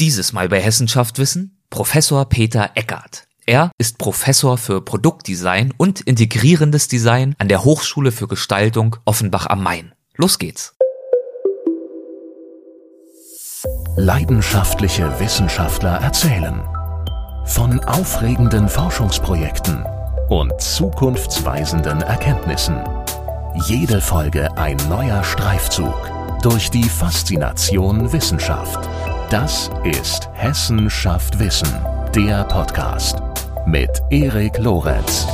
Dieses Mal bei Hessenschaft Wissen Professor Peter Eckert. Er ist Professor für Produktdesign und integrierendes Design an der Hochschule für Gestaltung Offenbach am Main. Los geht's. Leidenschaftliche Wissenschaftler erzählen von aufregenden Forschungsprojekten und zukunftsweisenden Erkenntnissen. Jede Folge ein neuer Streifzug durch die Faszination Wissenschaft. Das ist Hessen schafft Wissen, der Podcast mit Erik Lorenz.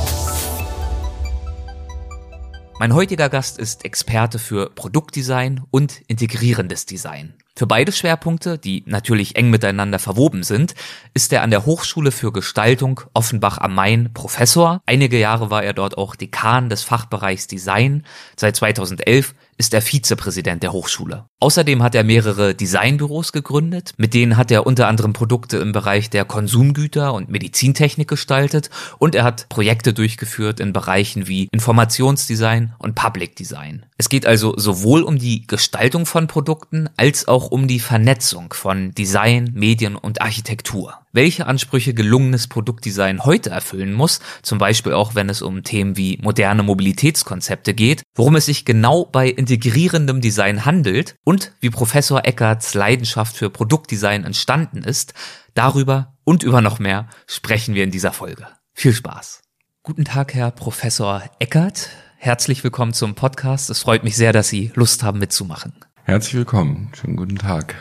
Mein heutiger Gast ist Experte für Produktdesign und integrierendes Design. Für beide Schwerpunkte, die natürlich eng miteinander verwoben sind, ist er an der Hochschule für Gestaltung Offenbach am Main Professor. Einige Jahre war er dort auch Dekan des Fachbereichs Design. Seit 2011 ist er Vizepräsident der Hochschule. Außerdem hat er mehrere Designbüros gegründet, mit denen hat er unter anderem Produkte im Bereich der Konsumgüter und Medizintechnik gestaltet und er hat Projekte durchgeführt in Bereichen wie Informationsdesign und Public Design. Es geht also sowohl um die Gestaltung von Produkten als auch um die Vernetzung von Design, Medien und Architektur welche Ansprüche gelungenes Produktdesign heute erfüllen muss, zum Beispiel auch wenn es um Themen wie moderne Mobilitätskonzepte geht, worum es sich genau bei integrierendem Design handelt und wie Professor Eckerts Leidenschaft für Produktdesign entstanden ist, darüber und über noch mehr sprechen wir in dieser Folge. Viel Spaß. Guten Tag, Herr Professor Eckert. Herzlich willkommen zum Podcast. Es freut mich sehr, dass Sie Lust haben mitzumachen. Herzlich willkommen. Schönen guten Tag.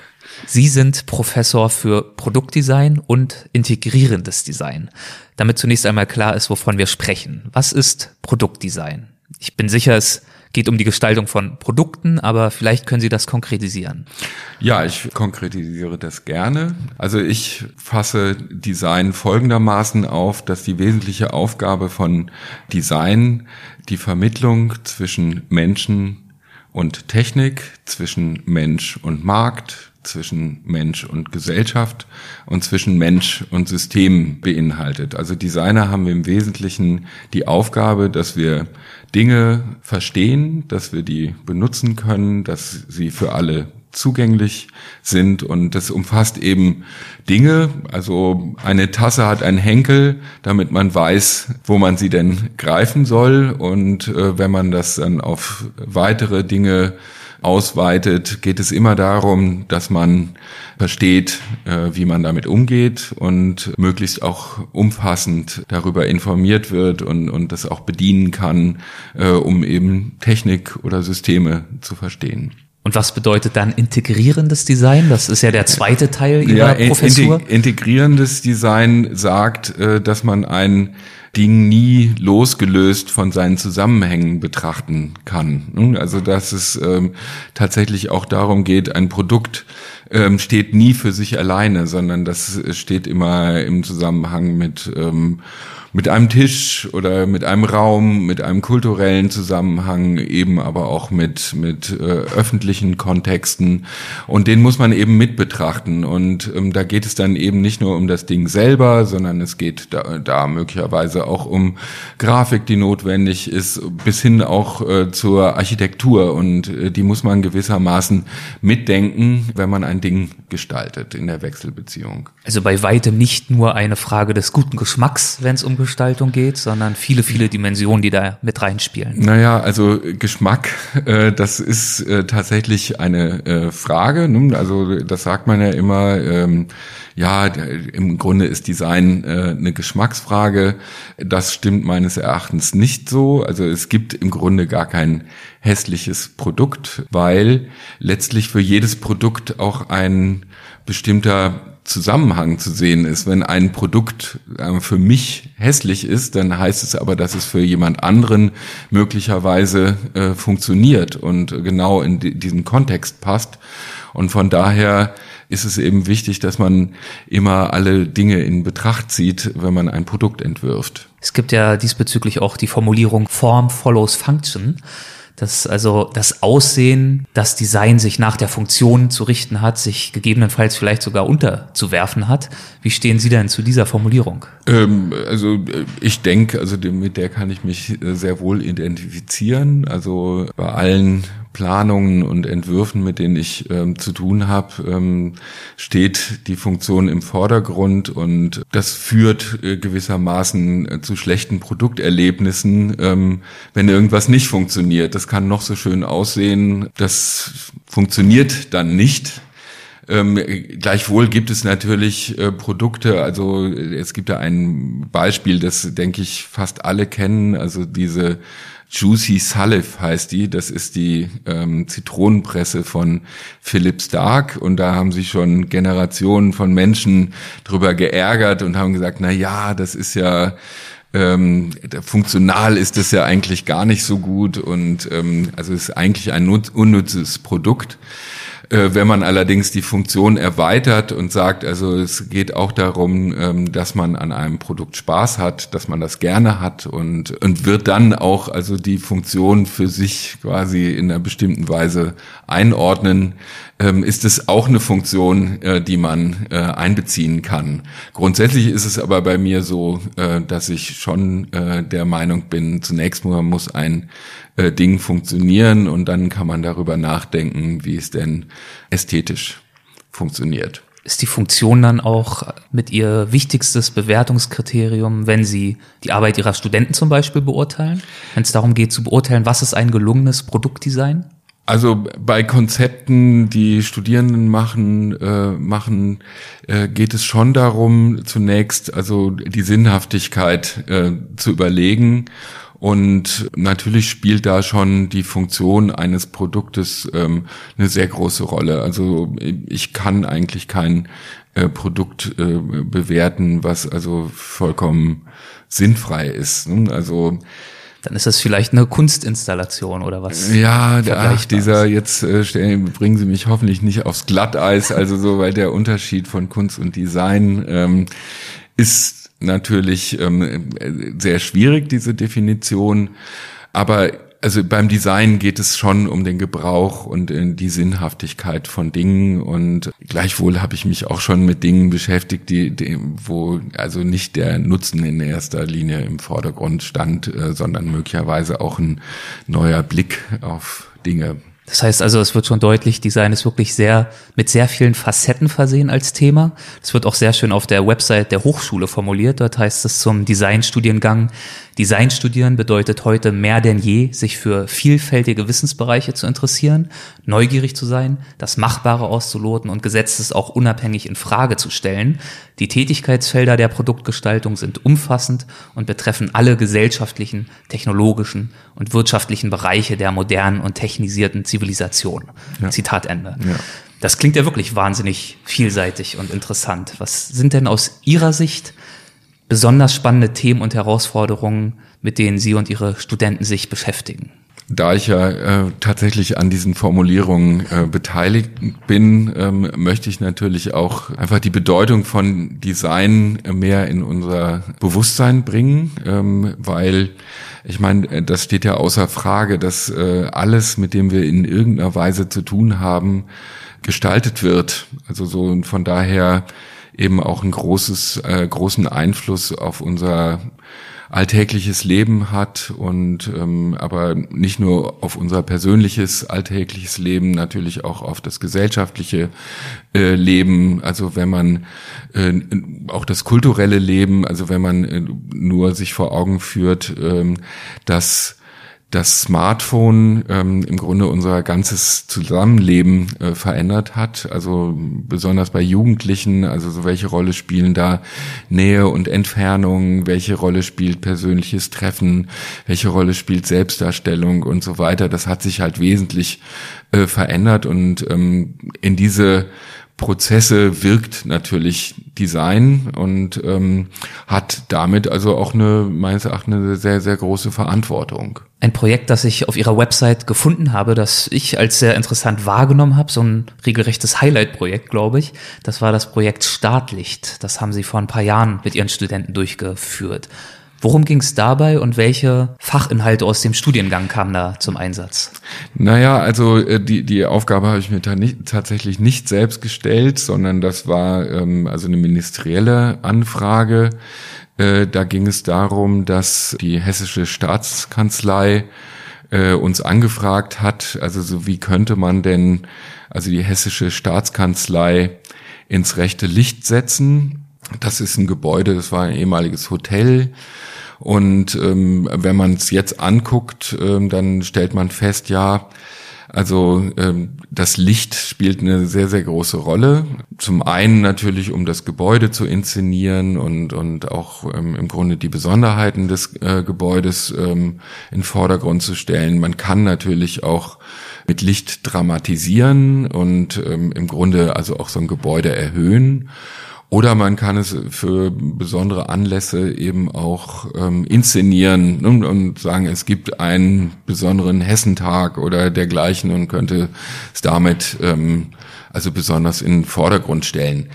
Sie sind Professor für Produktdesign und integrierendes Design. Damit zunächst einmal klar ist, wovon wir sprechen. Was ist Produktdesign? Ich bin sicher, es geht um die Gestaltung von Produkten, aber vielleicht können Sie das konkretisieren. Ja, ich konkretisiere das gerne. Also ich fasse Design folgendermaßen auf, dass die wesentliche Aufgabe von Design die Vermittlung zwischen Menschen und Technik, zwischen Mensch und Markt, zwischen Mensch und Gesellschaft und zwischen Mensch und System beinhaltet. Also Designer haben im Wesentlichen die Aufgabe, dass wir Dinge verstehen, dass wir die benutzen können, dass sie für alle zugänglich sind und das umfasst eben Dinge. Also eine Tasse hat einen Henkel, damit man weiß, wo man sie denn greifen soll und äh, wenn man das dann auf weitere Dinge ausweitet, geht es immer darum, dass man versteht, äh, wie man damit umgeht und möglichst auch umfassend darüber informiert wird und, und das auch bedienen kann, äh, um eben Technik oder Systeme zu verstehen. Und was bedeutet dann integrierendes Design? Das ist ja der zweite Teil Ihrer ja, Professur. Integrierendes Design sagt, äh, dass man ein Ding nie losgelöst von seinen Zusammenhängen betrachten kann. Also dass es ähm, tatsächlich auch darum geht, ein Produkt ähm, steht nie für sich alleine, sondern das steht immer im Zusammenhang mit ähm, mit einem Tisch oder mit einem Raum, mit einem kulturellen Zusammenhang, eben aber auch mit, mit äh, öffentlichen Kontexten. Und den muss man eben mit betrachten. Und ähm, da geht es dann eben nicht nur um das Ding selber, sondern es geht da, da möglicherweise auch um Grafik, die notwendig ist, bis hin auch äh, zur Architektur. Und äh, die muss man gewissermaßen mitdenken, wenn man ein Ding gestaltet in der Wechselbeziehung. Also bei weitem nicht nur eine Frage des guten Geschmacks, wenn es um Gestaltung geht, sondern viele, viele Dimensionen, die da mit reinspielen. Naja, also Geschmack, äh, das ist äh, tatsächlich eine äh, Frage. Ne? Also das sagt man ja immer, ähm, ja, im Grunde ist Design äh, eine Geschmacksfrage. Das stimmt meines Erachtens nicht so. Also es gibt im Grunde gar kein hässliches Produkt, weil letztlich für jedes Produkt auch ein bestimmter Zusammenhang zu sehen ist. Wenn ein Produkt äh, für mich hässlich ist, dann heißt es aber, dass es für jemand anderen möglicherweise äh, funktioniert und genau in diesen Kontext passt. Und von daher ist es eben wichtig, dass man immer alle Dinge in Betracht zieht, wenn man ein Produkt entwirft. Es gibt ja diesbezüglich auch die Formulierung Form follows Function dass also das Aussehen, das Design sich nach der Funktion zu richten hat, sich gegebenenfalls vielleicht sogar unterzuwerfen hat. Wie stehen Sie denn zu dieser Formulierung? Ähm, also äh, ich denke, also mit der kann ich mich äh, sehr wohl identifizieren. Also bei allen Planungen und Entwürfen, mit denen ich ähm, zu tun habe, ähm, steht die Funktion im Vordergrund und das führt äh, gewissermaßen äh, zu schlechten Produkterlebnissen, ähm, wenn irgendwas nicht funktioniert. Das kann noch so schön aussehen, das funktioniert dann nicht. Ähm, gleichwohl gibt es natürlich äh, Produkte, also es gibt da ein Beispiel, das denke ich fast alle kennen, also diese Juicy Salif heißt die, das ist die ähm, Zitronenpresse von Philip Stark und da haben sich schon Generationen von Menschen drüber geärgert und haben gesagt, na ja, das ist ja ähm, funktional ist das ja eigentlich gar nicht so gut. Und ähm, also ist eigentlich ein unnützes Produkt. Äh, wenn man allerdings die Funktion erweitert und sagt, also es geht auch darum, ähm, dass man an einem Produkt Spaß hat, dass man das gerne hat und, und wird dann auch also die Funktion für sich quasi in einer bestimmten Weise einordnen, ähm, ist es auch eine Funktion, äh, die man äh, einbeziehen kann. Grundsätzlich ist es aber bei mir so, dass ich schon der Meinung bin, zunächst mal muss ein äh, Ding funktionieren und dann kann man darüber nachdenken, wie es denn ästhetisch funktioniert. Ist die Funktion dann auch mit ihr wichtigstes Bewertungskriterium, wenn Sie die Arbeit Ihrer Studenten zum Beispiel beurteilen? Wenn es darum geht zu beurteilen, was ist ein gelungenes Produktdesign? Also bei Konzepten, die Studierenden machen, äh, machen, äh, geht es schon darum, zunächst also die Sinnhaftigkeit äh, zu überlegen und natürlich spielt da schon die Funktion eines Produktes ähm, eine sehr große Rolle. Also ich kann eigentlich kein äh, Produkt äh, bewerten, was also vollkommen sinnfrei ist. Ne? Also dann ist das vielleicht eine Kunstinstallation oder was? Ja, ach, dieser jetzt äh, stellen, bringen Sie mich hoffentlich nicht aufs Glatteis, also so, weil der Unterschied von Kunst und Design ähm, ist natürlich ähm, sehr schwierig, diese Definition. Aber also beim Design geht es schon um den Gebrauch und äh, die Sinnhaftigkeit von Dingen und gleichwohl habe ich mich auch schon mit Dingen beschäftigt, die, die wo also nicht der Nutzen in erster Linie im Vordergrund stand, äh, sondern möglicherweise auch ein neuer Blick auf Dinge. Das heißt also, es wird schon deutlich, Design ist wirklich sehr, mit sehr vielen Facetten versehen als Thema. Das wird auch sehr schön auf der Website der Hochschule formuliert. Dort heißt es zum Designstudiengang, Design studieren bedeutet heute mehr denn je, sich für vielfältige Wissensbereiche zu interessieren, neugierig zu sein, das Machbare auszuloten und Gesetzes auch unabhängig in Frage zu stellen. Die Tätigkeitsfelder der Produktgestaltung sind umfassend und betreffen alle gesellschaftlichen, technologischen und wirtschaftlichen Bereiche der modernen und technisierten Zivilisation. Ja. Zitat Ende. Ja. Das klingt ja wirklich wahnsinnig vielseitig und interessant. Was sind denn aus Ihrer Sicht besonders spannende Themen und Herausforderungen, mit denen Sie und Ihre Studenten sich beschäftigen? Da ich ja äh, tatsächlich an diesen Formulierungen äh, beteiligt bin, ähm, möchte ich natürlich auch einfach die Bedeutung von Design mehr in unser Bewusstsein bringen, ähm, weil ich meine, äh, das steht ja außer Frage, dass äh, alles, mit dem wir in irgendeiner Weise zu tun haben, gestaltet wird. Also so und von daher eben auch ein großes, äh, großen Einfluss auf unser alltägliches Leben hat und ähm, aber nicht nur auf unser persönliches alltägliches Leben, natürlich auch auf das gesellschaftliche äh, Leben. Also wenn man äh, auch das kulturelle Leben, also wenn man äh, nur sich vor Augen führt, äh, dass das Smartphone ähm, im Grunde unser ganzes Zusammenleben äh, verändert hat. Also besonders bei Jugendlichen, also so welche Rolle spielen da Nähe und Entfernung, welche Rolle spielt persönliches Treffen, welche Rolle spielt Selbstdarstellung und so weiter. Das hat sich halt wesentlich äh, verändert und ähm, in diese Prozesse wirkt natürlich Design und ähm, hat damit also auch eine meines Erachtens eine sehr, sehr große Verantwortung. Ein Projekt, das ich auf Ihrer Website gefunden habe, das ich als sehr interessant wahrgenommen habe, so ein regelrechtes Highlight-Projekt, glaube ich, das war das Projekt Startlicht. Das haben Sie vor ein paar Jahren mit Ihren Studenten durchgeführt. Worum ging es dabei und welche Fachinhalte aus dem Studiengang kamen da zum Einsatz? Naja, also äh, die, die Aufgabe habe ich mir ta nicht, tatsächlich nicht selbst gestellt, sondern das war ähm, also eine ministerielle Anfrage. Äh, da ging es darum, dass die hessische Staatskanzlei äh, uns angefragt hat, also so wie könnte man denn also die hessische Staatskanzlei ins rechte Licht setzen. Das ist ein Gebäude, das war ein ehemaliges Hotel. Und ähm, wenn man es jetzt anguckt, ähm, dann stellt man fest, ja, also ähm, das Licht spielt eine sehr, sehr große Rolle. Zum einen natürlich, um das Gebäude zu inszenieren und, und auch ähm, im Grunde die Besonderheiten des äh, Gebäudes ähm, in Vordergrund zu stellen. Man kann natürlich auch mit Licht dramatisieren und ähm, im Grunde also auch so ein Gebäude erhöhen. Oder man kann es für besondere Anlässe eben auch ähm, inszenieren und, und sagen, es gibt einen besonderen Hessentag oder dergleichen und könnte es damit ähm, also besonders in den Vordergrund stellen.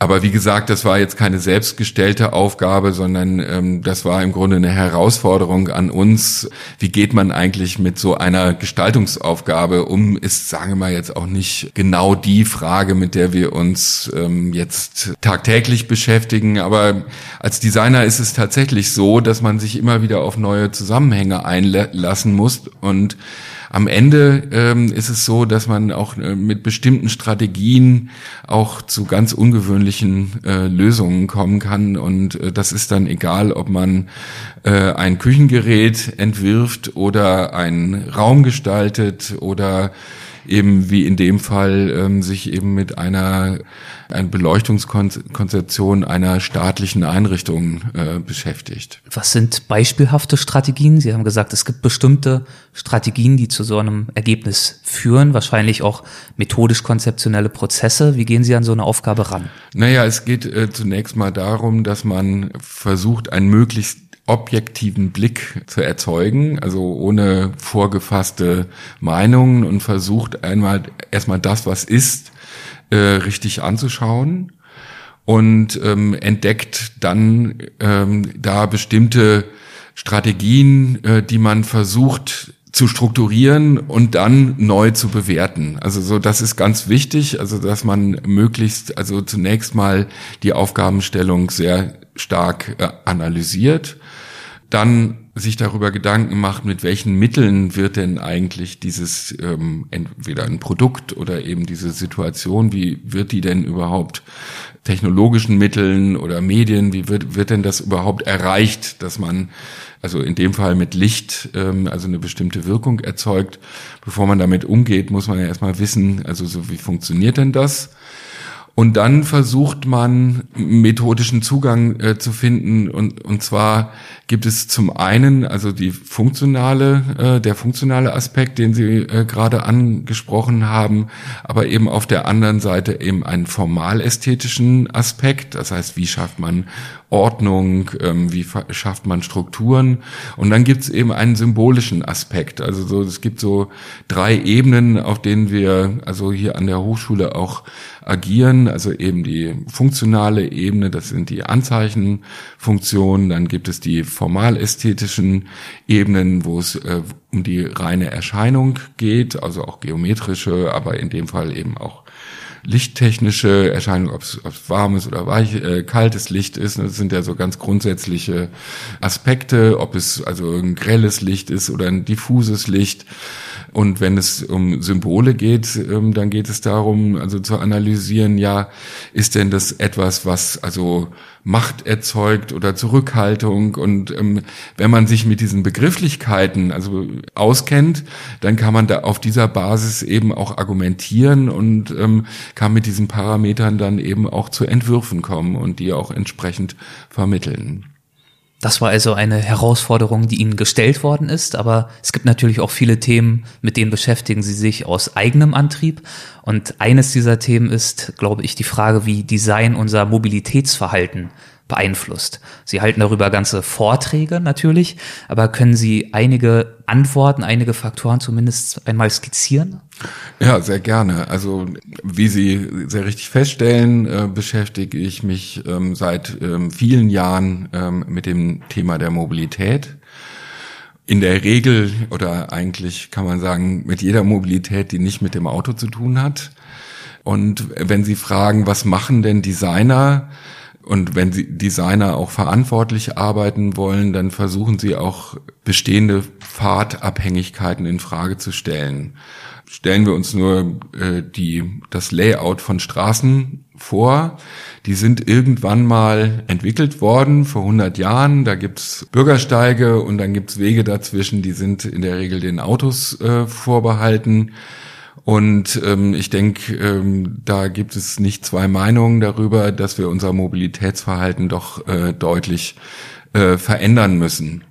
Aber wie gesagt, das war jetzt keine selbstgestellte Aufgabe, sondern ähm, das war im Grunde eine Herausforderung an uns. Wie geht man eigentlich mit so einer Gestaltungsaufgabe um? Ist, sagen wir mal, jetzt auch nicht genau die Frage, mit der wir uns ähm, jetzt tagtäglich beschäftigen. Aber als Designer ist es tatsächlich so, dass man sich immer wieder auf neue Zusammenhänge einlassen muss und am Ende ähm, ist es so, dass man auch äh, mit bestimmten Strategien auch zu ganz ungewöhnlichen äh, Lösungen kommen kann. Und äh, das ist dann egal, ob man äh, ein Küchengerät entwirft oder einen Raum gestaltet oder eben wie in dem Fall ähm, sich eben mit einer, einer Beleuchtungskonzeption einer staatlichen Einrichtung äh, beschäftigt. Was sind beispielhafte Strategien? Sie haben gesagt, es gibt bestimmte Strategien, die zu so einem Ergebnis führen, wahrscheinlich auch methodisch-konzeptionelle Prozesse. Wie gehen Sie an so eine Aufgabe ran? Naja, es geht äh, zunächst mal darum, dass man versucht, ein möglichst objektiven Blick zu erzeugen, also ohne vorgefasste Meinungen und versucht einmal erstmal das, was ist, äh, richtig anzuschauen und ähm, entdeckt dann ähm, da bestimmte Strategien, äh, die man versucht zu strukturieren und dann neu zu bewerten. Also so, das ist ganz wichtig, also dass man möglichst, also zunächst mal die Aufgabenstellung sehr stark äh, analysiert dann sich darüber Gedanken macht, mit welchen Mitteln wird denn eigentlich dieses ähm, entweder ein Produkt oder eben diese Situation, wie wird die denn überhaupt technologischen Mitteln oder Medien, wie wird, wird denn das überhaupt erreicht, dass man also in dem Fall mit Licht ähm, also eine bestimmte Wirkung erzeugt. Bevor man damit umgeht, muss man ja erstmal wissen, also so wie funktioniert denn das? Und dann versucht man methodischen Zugang äh, zu finden und, und zwar gibt es zum einen also die funktionale, äh, der funktionale Aspekt, den Sie äh, gerade angesprochen haben, aber eben auf der anderen Seite eben einen formal-ästhetischen Aspekt. Das heißt, wie schafft man Ordnung, ähm, wie schafft man Strukturen und dann gibt es eben einen symbolischen Aspekt. Also so, es gibt so drei Ebenen, auf denen wir also hier an der Hochschule auch agieren. Also eben die funktionale Ebene, das sind die Anzeichenfunktionen. Dann gibt es die formal-ästhetischen Ebenen, wo es äh, um die reine Erscheinung geht, also auch geometrische, aber in dem Fall eben auch lichttechnische Erscheinung, ob es warmes oder weich, äh, kaltes Licht ist. Das sind ja so ganz grundsätzliche Aspekte, ob es also ein grelles Licht ist oder ein diffuses Licht. Und wenn es um Symbole geht, ähm, dann geht es darum, also zu analysieren, ja, ist denn das etwas, was also Macht erzeugt oder Zurückhaltung? Und ähm, wenn man sich mit diesen Begrifflichkeiten also auskennt, dann kann man da auf dieser Basis eben auch argumentieren und ähm, kann mit diesen Parametern dann eben auch zu Entwürfen kommen und die auch entsprechend vermitteln. Das war also eine Herausforderung, die Ihnen gestellt worden ist, aber es gibt natürlich auch viele Themen, mit denen beschäftigen Sie sich aus eigenem Antrieb. Und eines dieser Themen ist, glaube ich, die Frage, wie Design unser Mobilitätsverhalten beeinflusst. Sie halten darüber ganze Vorträge natürlich, aber können Sie einige Antworten, einige Faktoren zumindest einmal skizzieren? Ja, sehr gerne. Also wie Sie sehr richtig feststellen, äh, beschäftige ich mich ähm, seit ähm, vielen Jahren ähm, mit dem Thema der Mobilität. In der Regel oder eigentlich kann man sagen, mit jeder Mobilität, die nicht mit dem Auto zu tun hat. Und wenn Sie fragen, was machen denn Designer, und wenn sie Designer auch verantwortlich arbeiten wollen, dann versuchen sie auch bestehende Fahrtabhängigkeiten in Frage zu stellen. Stellen wir uns nur äh, die, das Layout von Straßen vor. Die sind irgendwann mal entwickelt worden vor 100 Jahren. Da gibt's Bürgersteige und dann gibt's Wege dazwischen, die sind in der Regel den Autos äh, vorbehalten. Und ähm, ich denke, ähm, da gibt es nicht zwei Meinungen darüber, dass wir unser Mobilitätsverhalten doch äh, deutlich äh, verändern müssen.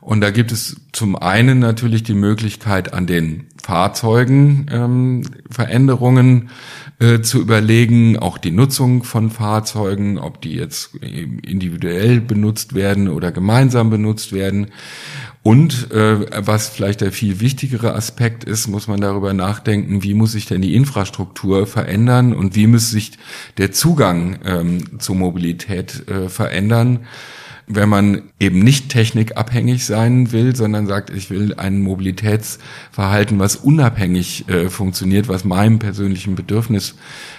Und da gibt es zum einen natürlich die Möglichkeit, an den Fahrzeugen ähm, Veränderungen äh, zu überlegen, auch die Nutzung von Fahrzeugen, ob die jetzt individuell benutzt werden oder gemeinsam benutzt werden. Und äh, was vielleicht der viel wichtigere Aspekt ist, muss man darüber nachdenken, wie muss sich denn die Infrastruktur verändern und wie muss sich der Zugang ähm, zur Mobilität äh, verändern wenn man eben nicht technikabhängig sein will, sondern sagt, ich will ein Mobilitätsverhalten, was unabhängig äh, funktioniert, was meinem persönlichen Bedürfnis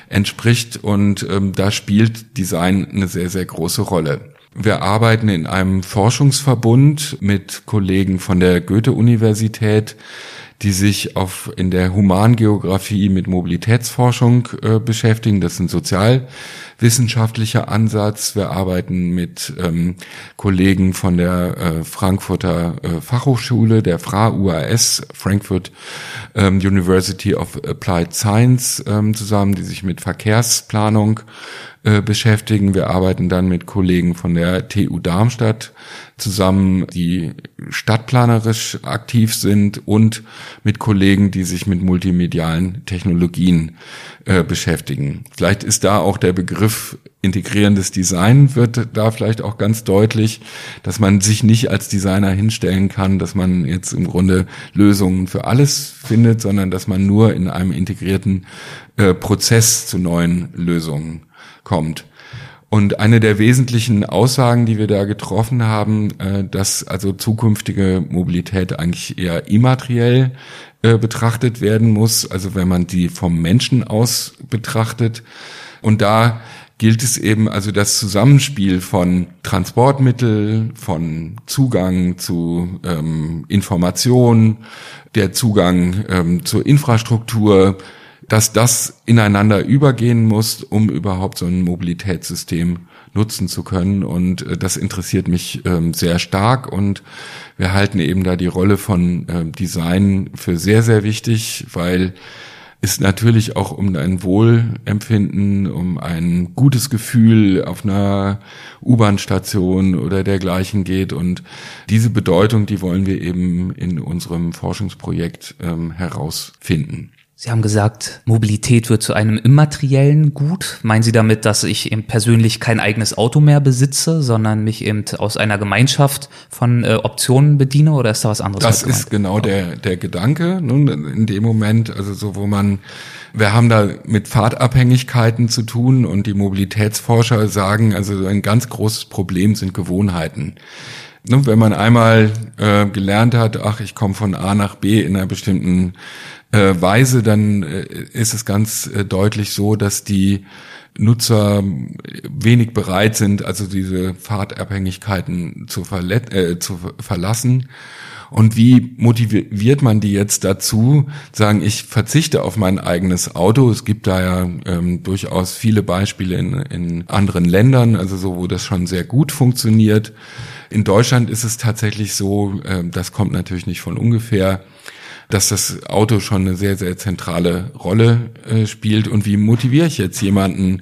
entspricht. Und ähm, da spielt Design eine sehr, sehr große Rolle. Wir arbeiten in einem Forschungsverbund mit Kollegen von der Goethe-Universität, die sich auf, in der Humangeografie mit Mobilitätsforschung äh, beschäftigen. Das ist ein sozialwissenschaftlicher Ansatz. Wir arbeiten mit ähm, Kollegen von der äh, Frankfurter äh, Fachhochschule, der FRA UAS, Frankfurt ähm, University of Applied Science ähm, zusammen, die sich mit Verkehrsplanung äh, beschäftigen. Wir arbeiten dann mit Kollegen von der TU Darmstadt zusammen, die stadtplanerisch aktiv sind und mit Kollegen, die sich mit multimedialen Technologien äh, beschäftigen. Vielleicht ist da auch der Begriff integrierendes Design wird da vielleicht auch ganz deutlich, dass man sich nicht als Designer hinstellen kann, dass man jetzt im Grunde Lösungen für alles findet, sondern dass man nur in einem integrierten äh, Prozess zu neuen Lösungen kommt. Und eine der wesentlichen Aussagen, die wir da getroffen haben, äh, dass also zukünftige Mobilität eigentlich eher immateriell äh, betrachtet werden muss, also wenn man die vom Menschen aus betrachtet. Und da gilt es eben also das Zusammenspiel von Transportmittel, von Zugang zu ähm, Informationen, der Zugang ähm, zur Infrastruktur, dass das ineinander übergehen muss, um überhaupt so ein Mobilitätssystem nutzen zu können. Und äh, das interessiert mich ähm, sehr stark. Und wir halten eben da die Rolle von äh, Design für sehr, sehr wichtig, weil es natürlich auch um ein Wohlempfinden, um ein gutes Gefühl auf einer U-Bahn-Station oder dergleichen geht. Und diese Bedeutung, die wollen wir eben in unserem Forschungsprojekt ähm, herausfinden. Sie haben gesagt, Mobilität wird zu einem immateriellen Gut. Meinen Sie damit, dass ich eben persönlich kein eigenes Auto mehr besitze, sondern mich eben aus einer Gemeinschaft von äh, Optionen bediene oder ist da was anderes? Das ist genau der, der Gedanke. Nun, in dem Moment, also so, wo man, wir haben da mit Fahrtabhängigkeiten zu tun und die Mobilitätsforscher sagen, also ein ganz großes Problem sind Gewohnheiten wenn man einmal äh, gelernt hat, ach, ich komme von A nach B in einer bestimmten äh, Weise, dann äh, ist es ganz äh, deutlich so, dass die Nutzer wenig bereit sind, also diese Fahrtabhängigkeiten zu, äh, zu verlassen. Und wie motiviert man die jetzt dazu, sagen, ich verzichte auf mein eigenes Auto? Es gibt da ja ähm, durchaus viele Beispiele in, in anderen Ländern, also so, wo das schon sehr gut funktioniert. In Deutschland ist es tatsächlich so, äh, das kommt natürlich nicht von ungefähr, dass das Auto schon eine sehr, sehr zentrale Rolle äh, spielt. Und wie motiviere ich jetzt jemanden,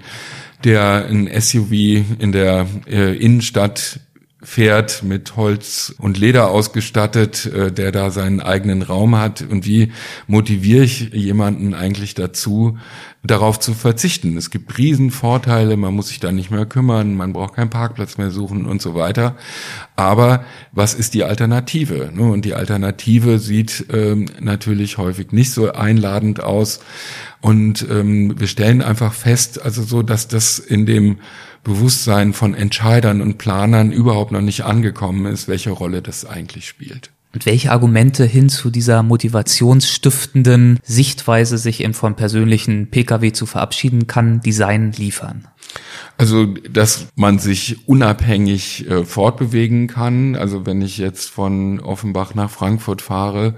der ein SUV in der äh, Innenstadt fährt, mit Holz und Leder ausgestattet, äh, der da seinen eigenen Raum hat. Und wie motiviere ich jemanden eigentlich dazu, darauf zu verzichten? Es gibt Riesenvorteile, man muss sich da nicht mehr kümmern, man braucht keinen Parkplatz mehr suchen und so weiter. Aber was ist die Alternative? Ne? Und die Alternative sieht ähm, natürlich häufig nicht so einladend aus. Und ähm, wir stellen einfach fest, also so, dass das in dem Bewusstsein von Entscheidern und Planern überhaupt noch nicht angekommen ist, welche Rolle das eigentlich spielt. Und welche Argumente hin zu dieser motivationsstiftenden Sichtweise, sich eben vom persönlichen Pkw zu verabschieden, kann Design liefern? Also, dass man sich unabhängig äh, fortbewegen kann. Also, wenn ich jetzt von Offenbach nach Frankfurt fahre,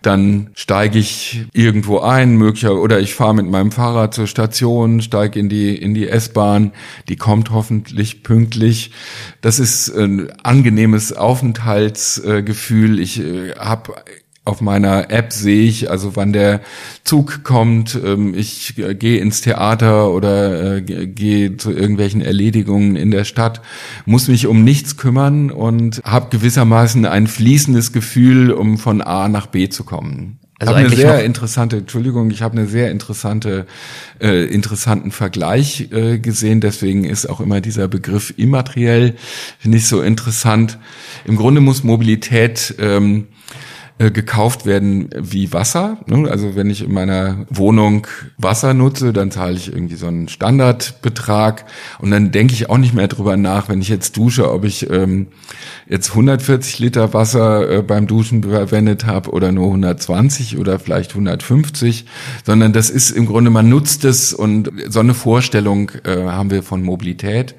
dann steige ich irgendwo ein, möglicher oder ich fahre mit meinem Fahrrad zur Station, steige in die in die S-Bahn, die kommt hoffentlich pünktlich. Das ist ein angenehmes Aufenthaltsgefühl. Ich äh, habe auf meiner App sehe ich, also wann der Zug kommt, ähm, ich äh, gehe ins Theater oder äh, gehe zu irgendwelchen Erledigungen in der Stadt, muss mich um nichts kümmern und habe gewissermaßen ein fließendes Gefühl, um von A nach B zu kommen. Also ich habe eine sehr interessante, Entschuldigung, ich habe eine sehr interessante, äh, interessanten Vergleich äh, gesehen. Deswegen ist auch immer dieser Begriff immateriell nicht so interessant. Im Grunde muss Mobilität ähm, äh, gekauft werden wie Wasser. Ne? Also wenn ich in meiner Wohnung Wasser nutze, dann zahle ich irgendwie so einen Standardbetrag und dann denke ich auch nicht mehr drüber nach, wenn ich jetzt dusche, ob ich ähm, jetzt 140 Liter Wasser äh, beim Duschen verwendet habe oder nur 120 oder vielleicht 150, sondern das ist im Grunde, man nutzt es und so eine Vorstellung äh, haben wir von Mobilität.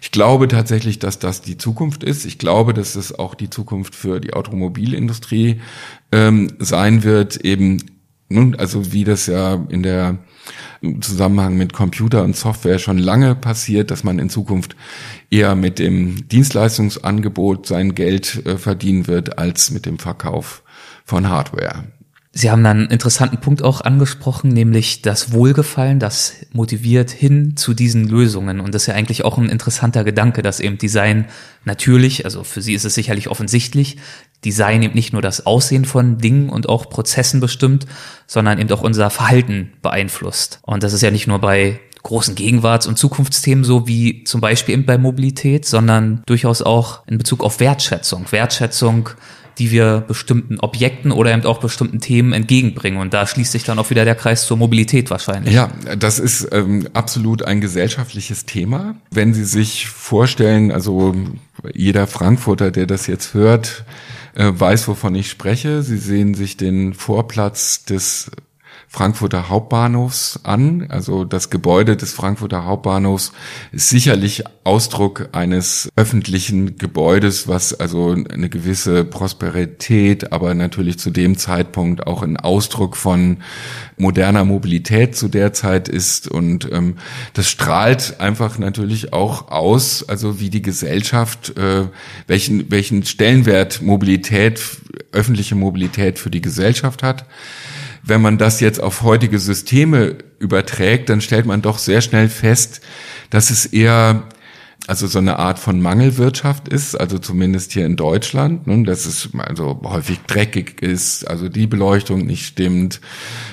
Ich glaube tatsächlich, dass das die Zukunft ist. Ich glaube, dass es auch die Zukunft für die Automobilindustrie ähm, sein wird, eben, nun, also wie das ja in der im Zusammenhang mit Computer und Software schon lange passiert, dass man in Zukunft eher mit dem Dienstleistungsangebot sein Geld äh, verdienen wird als mit dem Verkauf von Hardware. Sie haben einen interessanten Punkt auch angesprochen, nämlich das Wohlgefallen, das motiviert hin zu diesen Lösungen. Und das ist ja eigentlich auch ein interessanter Gedanke, dass eben Design natürlich, also für Sie ist es sicherlich offensichtlich, Design eben nicht nur das Aussehen von Dingen und auch Prozessen bestimmt, sondern eben auch unser Verhalten beeinflusst. Und das ist ja nicht nur bei großen Gegenwarts- und Zukunftsthemen so wie zum Beispiel eben bei Mobilität, sondern durchaus auch in Bezug auf Wertschätzung. Wertschätzung die wir bestimmten Objekten oder eben auch bestimmten Themen entgegenbringen. Und da schließt sich dann auch wieder der Kreis zur Mobilität wahrscheinlich. Ja, das ist ähm, absolut ein gesellschaftliches Thema. Wenn Sie sich vorstellen, also jeder Frankfurter, der das jetzt hört, äh, weiß, wovon ich spreche. Sie sehen sich den Vorplatz des Frankfurter Hauptbahnhofs an. Also das Gebäude des Frankfurter Hauptbahnhofs ist sicherlich Ausdruck eines öffentlichen Gebäudes, was also eine gewisse Prosperität, aber natürlich zu dem Zeitpunkt auch ein Ausdruck von moderner Mobilität zu der Zeit ist. Und ähm, das strahlt einfach natürlich auch aus, also wie die Gesellschaft, äh, welchen, welchen Stellenwert Mobilität, öffentliche Mobilität für die Gesellschaft hat wenn man das jetzt auf heutige Systeme überträgt, dann stellt man doch sehr schnell fest, dass es eher also so eine Art von Mangelwirtschaft ist, also zumindest hier in Deutschland, ne, dass es also häufig dreckig ist, also die Beleuchtung nicht stimmt,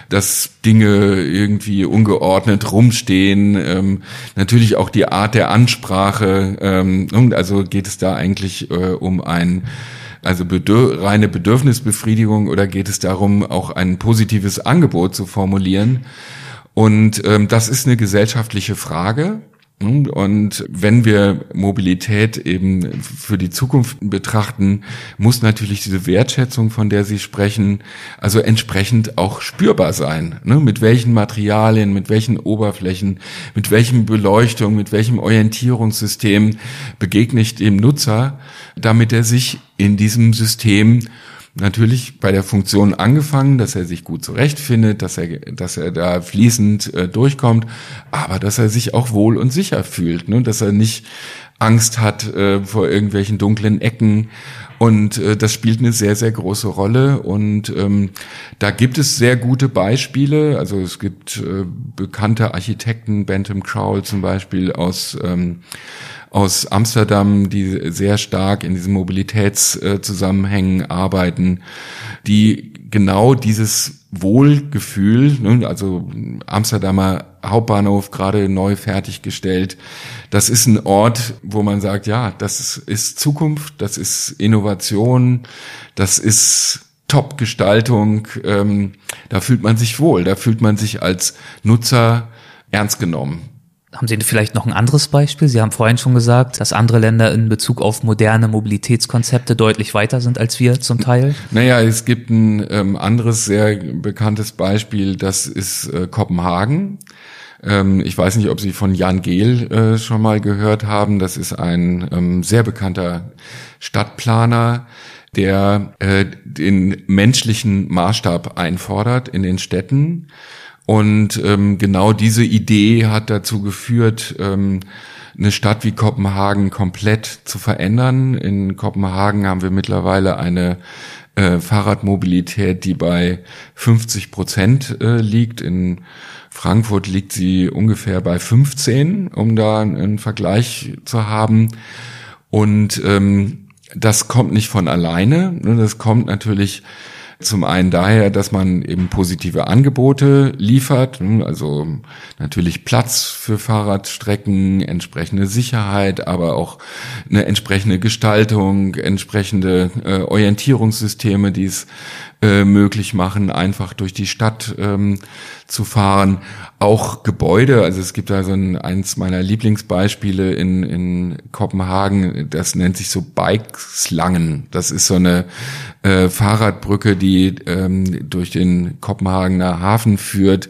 dass Dinge irgendwie ungeordnet rumstehen, ähm, natürlich auch die Art der Ansprache, ähm, also geht es da eigentlich äh, um ein also bedür reine Bedürfnisbefriedigung oder geht es darum, auch ein positives Angebot zu formulieren? Und ähm, das ist eine gesellschaftliche Frage. Und wenn wir Mobilität eben für die Zukunft betrachten, muss natürlich diese Wertschätzung, von der Sie sprechen, also entsprechend auch spürbar sein. Ne? Mit welchen Materialien, mit welchen Oberflächen, mit welchem Beleuchtung, mit welchem Orientierungssystem begegne ich dem Nutzer, damit er sich in diesem System natürlich bei der Funktion angefangen, dass er sich gut zurechtfindet, dass er, dass er da fließend äh, durchkommt, aber dass er sich auch wohl und sicher fühlt, ne? dass er nicht Angst hat äh, vor irgendwelchen dunklen Ecken. Und äh, das spielt eine sehr, sehr große Rolle. Und ähm, da gibt es sehr gute Beispiele. Also es gibt äh, bekannte Architekten, Bentham Crowell zum Beispiel aus ähm, aus Amsterdam, die sehr stark in diesen Mobilitätszusammenhängen arbeiten, die genau dieses Wohlgefühl, ne, also Amsterdamer Hauptbahnhof gerade neu fertiggestellt, das ist ein Ort, wo man sagt, ja, das ist Zukunft, das ist Innovation, das ist Top-Gestaltung, ähm, da fühlt man sich wohl, da fühlt man sich als Nutzer ernst genommen. Haben Sie vielleicht noch ein anderes Beispiel? Sie haben vorhin schon gesagt, dass andere Länder in Bezug auf moderne Mobilitätskonzepte deutlich weiter sind als wir zum Teil. Naja, es gibt ein ähm, anderes sehr bekanntes Beispiel, das ist äh, Kopenhagen. Ähm, ich weiß nicht, ob Sie von Jan Gehl äh, schon mal gehört haben. Das ist ein ähm, sehr bekannter Stadtplaner, der äh, den menschlichen Maßstab einfordert in den Städten. Und ähm, genau diese Idee hat dazu geführt, ähm, eine Stadt wie Kopenhagen komplett zu verändern. In Kopenhagen haben wir mittlerweile eine äh, Fahrradmobilität, die bei 50 Prozent äh, liegt. In Frankfurt liegt sie ungefähr bei 15, um da einen Vergleich zu haben. Und ähm, das kommt nicht von alleine. Das kommt natürlich zum einen daher, dass man eben positive Angebote liefert, also natürlich Platz für Fahrradstrecken, entsprechende Sicherheit, aber auch eine entsprechende Gestaltung, entsprechende äh, Orientierungssysteme, die es äh, möglich machen, einfach durch die Stadt ähm, zu fahren. Auch Gebäude, also es gibt da so ein, eins meiner Lieblingsbeispiele in, in Kopenhagen, das nennt sich so Bikeslangen. Das ist so eine äh, Fahrradbrücke, die ähm, durch den Kopenhagener Hafen führt,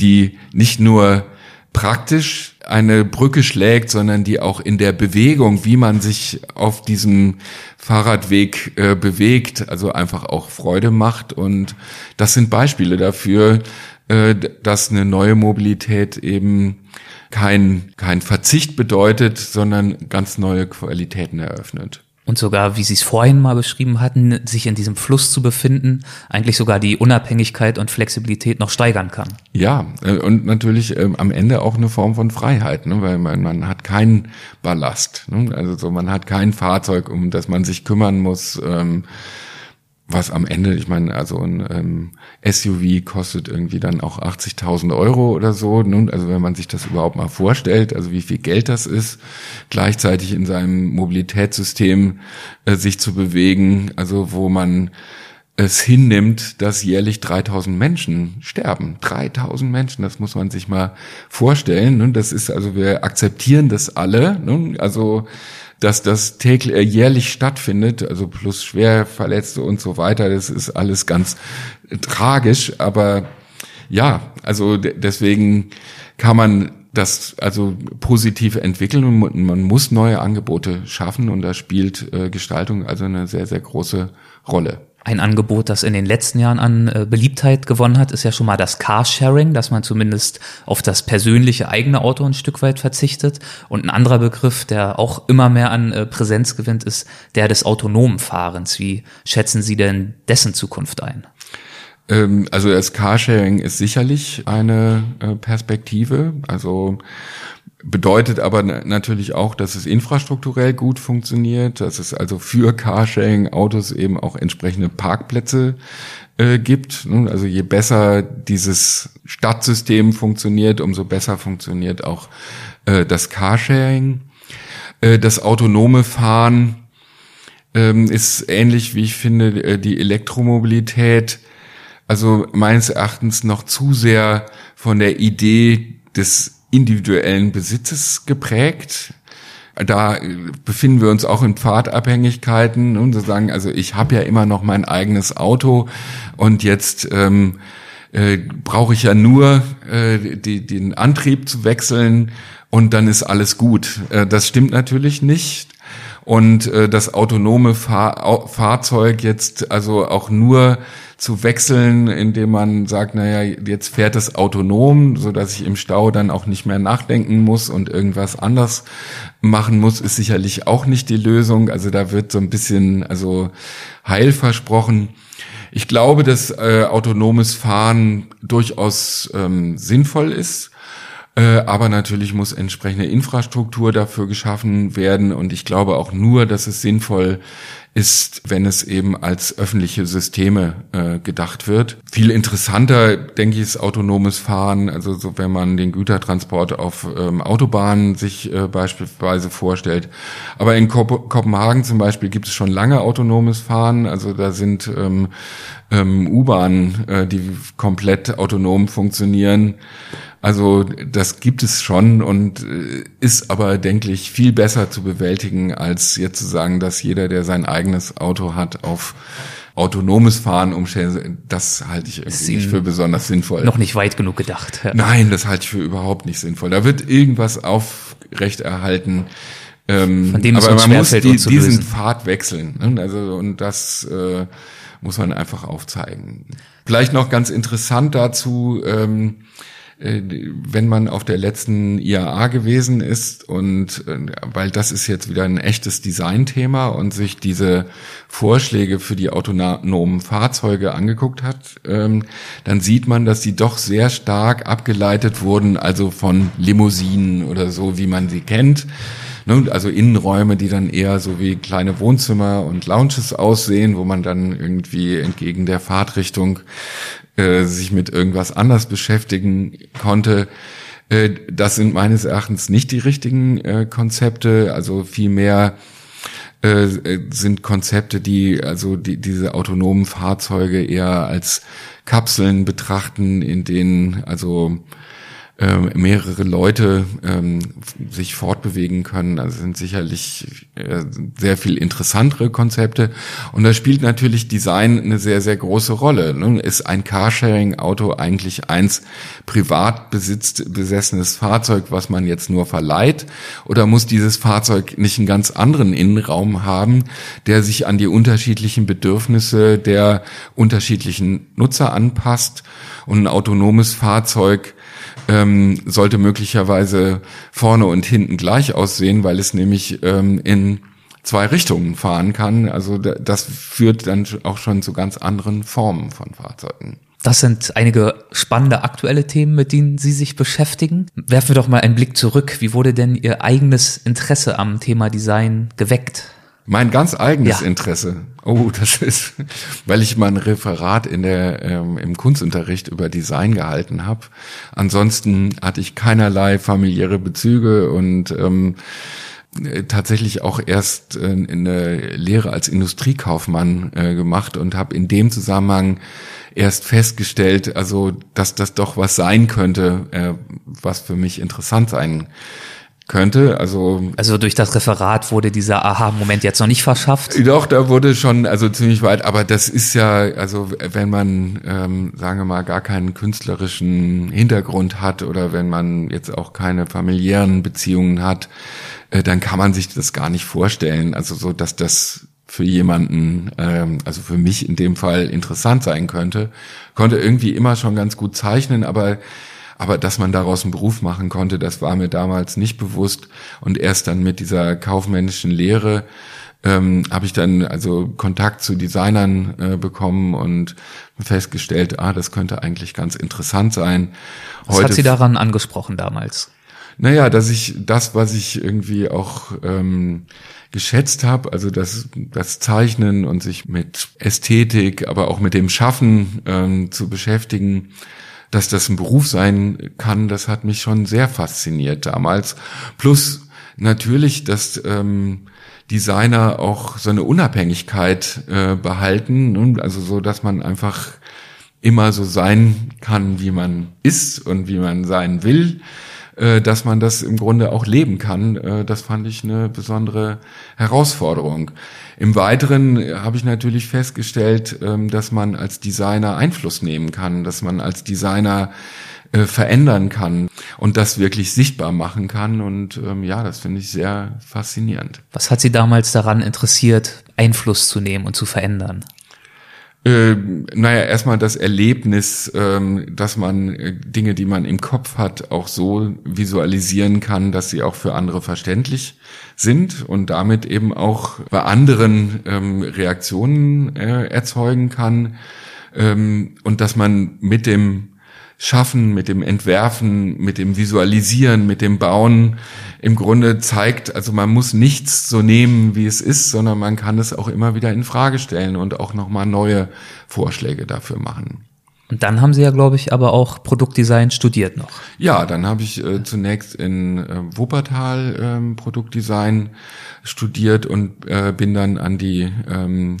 die nicht nur praktisch eine Brücke schlägt, sondern die auch in der Bewegung, wie man sich auf diesem Fahrradweg äh, bewegt, also einfach auch Freude macht. Und das sind Beispiele dafür, äh, dass eine neue Mobilität eben kein, kein Verzicht bedeutet, sondern ganz neue Qualitäten eröffnet und sogar, wie Sie es vorhin mal beschrieben hatten, sich in diesem Fluss zu befinden, eigentlich sogar die Unabhängigkeit und Flexibilität noch steigern kann. Ja, äh, und natürlich äh, am Ende auch eine Form von Freiheit, ne, weil man, man hat keinen Ballast. Ne, also so, man hat kein Fahrzeug, um das man sich kümmern muss. Ähm, was am Ende, ich meine, also ein ähm, SUV kostet irgendwie dann auch 80.000 Euro oder so. Nun, also wenn man sich das überhaupt mal vorstellt, also wie viel Geld das ist, gleichzeitig in seinem Mobilitätssystem äh, sich zu bewegen, also wo man es hinnimmt, dass jährlich 3000 Menschen sterben. 3000 Menschen, das muss man sich mal vorstellen. Und das ist also, wir akzeptieren das alle. Also dass das täglich, äh, jährlich stattfindet, also plus Schwerverletzte und so weiter, das ist alles ganz tragisch, aber ja, also deswegen kann man das also positiv entwickeln und man muss neue Angebote schaffen und da spielt äh, Gestaltung also eine sehr, sehr große Rolle. Ein Angebot, das in den letzten Jahren an äh, Beliebtheit gewonnen hat, ist ja schon mal das Carsharing, dass man zumindest auf das persönliche eigene Auto ein Stück weit verzichtet. Und ein anderer Begriff, der auch immer mehr an äh, Präsenz gewinnt, ist der des autonomen Fahrens. Wie schätzen Sie denn dessen Zukunft ein? Ähm, also das Carsharing ist sicherlich eine äh, Perspektive. Also Bedeutet aber natürlich auch, dass es infrastrukturell gut funktioniert, dass es also für Carsharing-Autos eben auch entsprechende Parkplätze äh, gibt. Also je besser dieses Stadtsystem funktioniert, umso besser funktioniert auch äh, das Carsharing. Äh, das autonome Fahren ähm, ist ähnlich, wie ich finde, äh, die Elektromobilität. Also meines Erachtens noch zu sehr von der Idee des individuellen Besitzes geprägt. Da befinden wir uns auch in Pfadabhängigkeiten und so sagen, also ich habe ja immer noch mein eigenes Auto und jetzt ähm, äh, brauche ich ja nur äh, die, den Antrieb zu wechseln und dann ist alles gut. Äh, das stimmt natürlich nicht. Und äh, das autonome Fahr Fahrzeug jetzt also auch nur zu wechseln, indem man sagt, naja, jetzt fährt es autonom, so dass ich im Stau dann auch nicht mehr nachdenken muss und irgendwas anders machen muss, ist sicherlich auch nicht die Lösung. Also da wird so ein bisschen, also Heil versprochen. Ich glaube, dass äh, autonomes Fahren durchaus ähm, sinnvoll ist. Äh, aber natürlich muss entsprechende Infrastruktur dafür geschaffen werden. Und ich glaube auch nur, dass es sinnvoll ist, wenn es eben als öffentliche Systeme äh, gedacht wird. Viel interessanter, denke ich, ist autonomes Fahren. Also so, wenn man den Gütertransport auf ähm, Autobahnen sich äh, beispielsweise vorstellt. Aber in Kop Kopenhagen zum Beispiel gibt es schon lange autonomes Fahren. Also da sind ähm, ähm, U-Bahnen, äh, die komplett autonom funktionieren. Also das gibt es schon und äh, ist aber, denke ich, viel besser zu bewältigen, als jetzt zu sagen, dass jeder, der sein eigenes Auto hat, auf autonomes Fahren umstellen, das halte ich irgendwie nicht für besonders sinnvoll. Noch nicht weit genug gedacht. Ja. Nein, das halte ich für überhaupt nicht sinnvoll. Da wird irgendwas aufrechterhalten. Ähm, Von dem es aber man muss die, diesen lösen. Pfad wechseln. Ne? Also und das äh, muss man einfach aufzeigen. Vielleicht noch ganz interessant dazu. Ähm, äh, wenn man auf der letzten IAA gewesen ist und äh, weil das ist jetzt wieder ein echtes Designthema und sich diese Vorschläge für die autonomen Fahrzeuge angeguckt hat, ähm, dann sieht man, dass sie doch sehr stark abgeleitet wurden, also von Limousinen oder so, wie man sie kennt. Ne, Also Innenräume, die dann eher so wie kleine Wohnzimmer und Lounges aussehen, wo man dann irgendwie entgegen der Fahrtrichtung äh, sich mit irgendwas anders beschäftigen konnte. Äh, das sind meines Erachtens nicht die richtigen äh, Konzepte, also vielmehr äh, sind Konzepte, die also die, diese autonomen Fahrzeuge eher als Kapseln betrachten, in denen also ähm, mehrere Leute ähm, sich fortbewegen können. Also sind sicherlich äh, sehr viel interessantere Konzepte. Und da spielt natürlich Design eine sehr, sehr große Rolle. Ne? Ist ein Carsharing-Auto eigentlich eins privat besitzt, besessenes Fahrzeug, was man jetzt nur verleiht? Oder muss dieses Fahrzeug nicht einen ganz anderen Innenraum haben, der sich an die unterschiedlichen Bedürfnisse der unterschiedlichen Nutzer anpasst? Und ein autonomes Fahrzeug ähm, sollte möglicherweise vorne und hinten gleich aussehen, weil es nämlich ähm, in zwei Richtungen fahren kann. Also das führt dann auch schon zu ganz anderen Formen von Fahrzeugen. Das sind einige spannende aktuelle Themen, mit denen Sie sich beschäftigen. Werfen wir doch mal einen Blick zurück. Wie wurde denn Ihr eigenes Interesse am Thema Design geweckt? Mein ganz eigenes Ja. Interesse. Oh, das ist, weil ich mal ein Referat in der ähm, im Kunstunterricht über Design gehalten habe. Ansonsten hatte ich keinerlei familiäre Bezüge und ähm, äh, tatsächlich auch erst äh, eine Lehre als Industriekaufmann äh, gemacht und habe in dem Zusammenhang erst festgestellt, also dass das doch was sein könnte, äh, was für mich interessant sein könnte. Also Also durch das Referat wurde dieser Aha-Moment jetzt noch nicht verschafft. doch, da wurde schon also ziemlich weit, aber das ist ja, also wenn man, ähm, sagen wir mal, gar keinen künstlerischen Hintergrund hat oder wenn man jetzt auch keine familiären Beziehungen hat, äh, dann kann man sich das gar nicht vorstellen. Also so, dass das für jemanden, ähm, also für mich in dem Fall interessant sein könnte, konnte irgendwie immer schon ganz gut zeichnen, aber aber dass man daraus einen Beruf machen konnte, das war mir damals nicht bewusst. Und erst dann mit dieser kaufmännischen Lehre ähm, habe ich dann also Kontakt zu Designern äh, bekommen und festgestellt, ah, das könnte eigentlich ganz interessant sein. Was hat Sie daran angesprochen damals? Naja, dass ich das, was ich irgendwie auch ähm, geschätzt habe, also das, das Zeichnen und sich mit Ästhetik, aber auch mit dem Schaffen ähm, zu beschäftigen, dass das ein Beruf sein kann, das hat mich schon sehr fasziniert damals. Plus natürlich, dass ähm, Designer auch so eine Unabhängigkeit äh, behalten, ne? also so, dass man einfach immer so sein kann, wie man ist und wie man sein will, äh, dass man das im Grunde auch leben kann. Äh, das fand ich eine besondere Herausforderung. Im Weiteren habe ich natürlich festgestellt, ähm, dass man als Designer Einfluss nehmen kann, dass man als Designer äh, verändern kann und das wirklich sichtbar machen kann. Und ähm, ja, das finde ich sehr faszinierend. Was hat Sie damals daran interessiert, Einfluss zu nehmen und zu verändern? Äh, naja, erstmal das Erlebnis, ähm, dass man äh, Dinge, die man im Kopf hat, auch so visualisieren kann, dass sie auch für andere verständlich sind und damit eben auch bei anderen ähm, Reaktionen äh, erzeugen kann. Ähm, und dass man mit dem Schaffen, mit dem Entwerfen, mit dem Visualisieren, mit dem Bauen im Grunde zeigt, also man muss nichts so nehmen, wie es ist, sondern man kann es auch immer wieder in Frage stellen und auch nochmal neue Vorschläge dafür machen. Und dann haben Sie ja, glaube ich, aber auch Produktdesign studiert noch. Ja, dann habe ich äh, zunächst in äh, Wuppertal ähm, Produktdesign studiert und äh, bin dann an die ähm,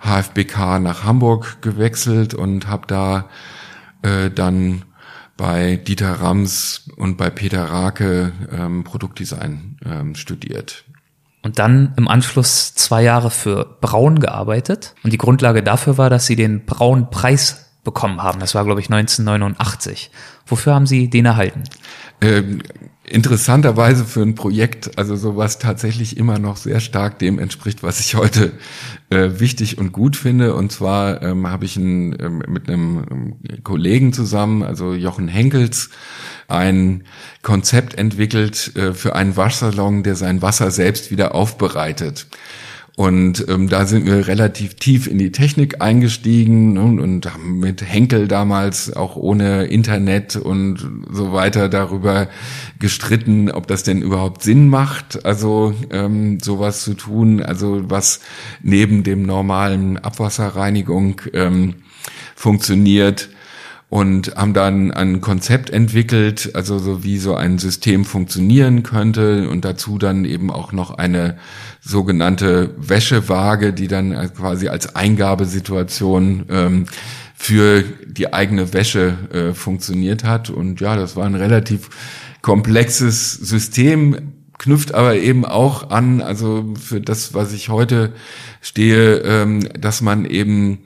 HFBK nach Hamburg gewechselt und habe da äh, dann bei Dieter Rams und bei Peter Rake ähm, Produktdesign ähm, studiert. und dann im Anschluss zwei Jahre für Braun gearbeitet. Und die Grundlage dafür war, dass Sie den Braun-Preis bekommen haben. Das war, glaube ich, 1989. Wofür haben Sie den erhalten? Ähm, interessanterweise für ein Projekt, also sowas tatsächlich immer noch sehr stark dem entspricht, was ich heute äh, wichtig und gut finde. Und zwar ähm, habe ich ein, ähm, mit einem ähm, Kollegen zusammen, also Jochen Henkels, ein Konzept entwickelt äh, für einen Waschsalon, der sein Wasser selbst wieder aufbereitet. Und ähm, da sind wir relativ tief in die Technik eingestiegen ne, und haben mit Henkel damals auch ohne Internet und so weiter darüber gestritten, ob das denn überhaupt Sinn macht, also ähm, sowas zu tun, also was neben dem normalen Abwasserreinigung ähm, funktioniert und haben dann ein Konzept entwickelt, also so wie so ein System funktionieren könnte und dazu dann eben auch noch eine sogenannte Wäschewaage, die dann quasi als Eingabesituation ähm, für die eigene Wäsche äh, funktioniert hat. Und ja, das war ein relativ komplexes System, knüpft aber eben auch an, also für das, was ich heute stehe, ähm, dass man eben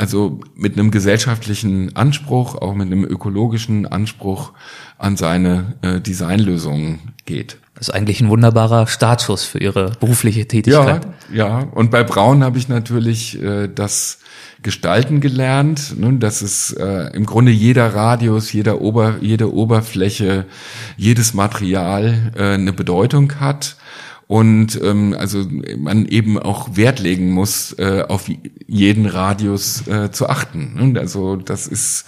also mit einem gesellschaftlichen Anspruch, auch mit einem ökologischen Anspruch an seine äh, Designlösungen geht. Das ist eigentlich ein wunderbarer Startschuss für Ihre berufliche Tätigkeit. Ja, ja. Und bei Braun habe ich natürlich äh, das Gestalten gelernt, ne, dass es äh, im Grunde jeder Radius, jeder Ober, jede Oberfläche, jedes Material äh, eine Bedeutung hat und ähm, also man eben auch Wert legen muss, äh, auf jeden Radius äh, zu achten. Und also das ist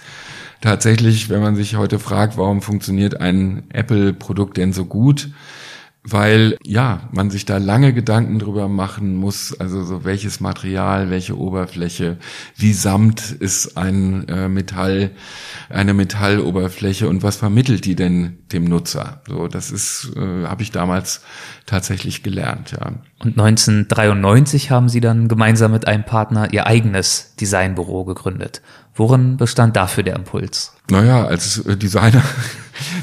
tatsächlich, wenn man sich heute fragt, warum funktioniert ein Apple-Produkt denn so gut, weil ja, man sich da lange Gedanken drüber machen muss, also so welches Material, welche Oberfläche, wie samt ist ein äh, Metall, eine Metalloberfläche und was vermittelt die denn dem Nutzer? So, das ist, äh, habe ich damals tatsächlich gelernt, ja. Und 1993 haben Sie dann gemeinsam mit einem Partner Ihr eigenes Designbüro gegründet. Worin bestand dafür der Impuls? Naja, als Designer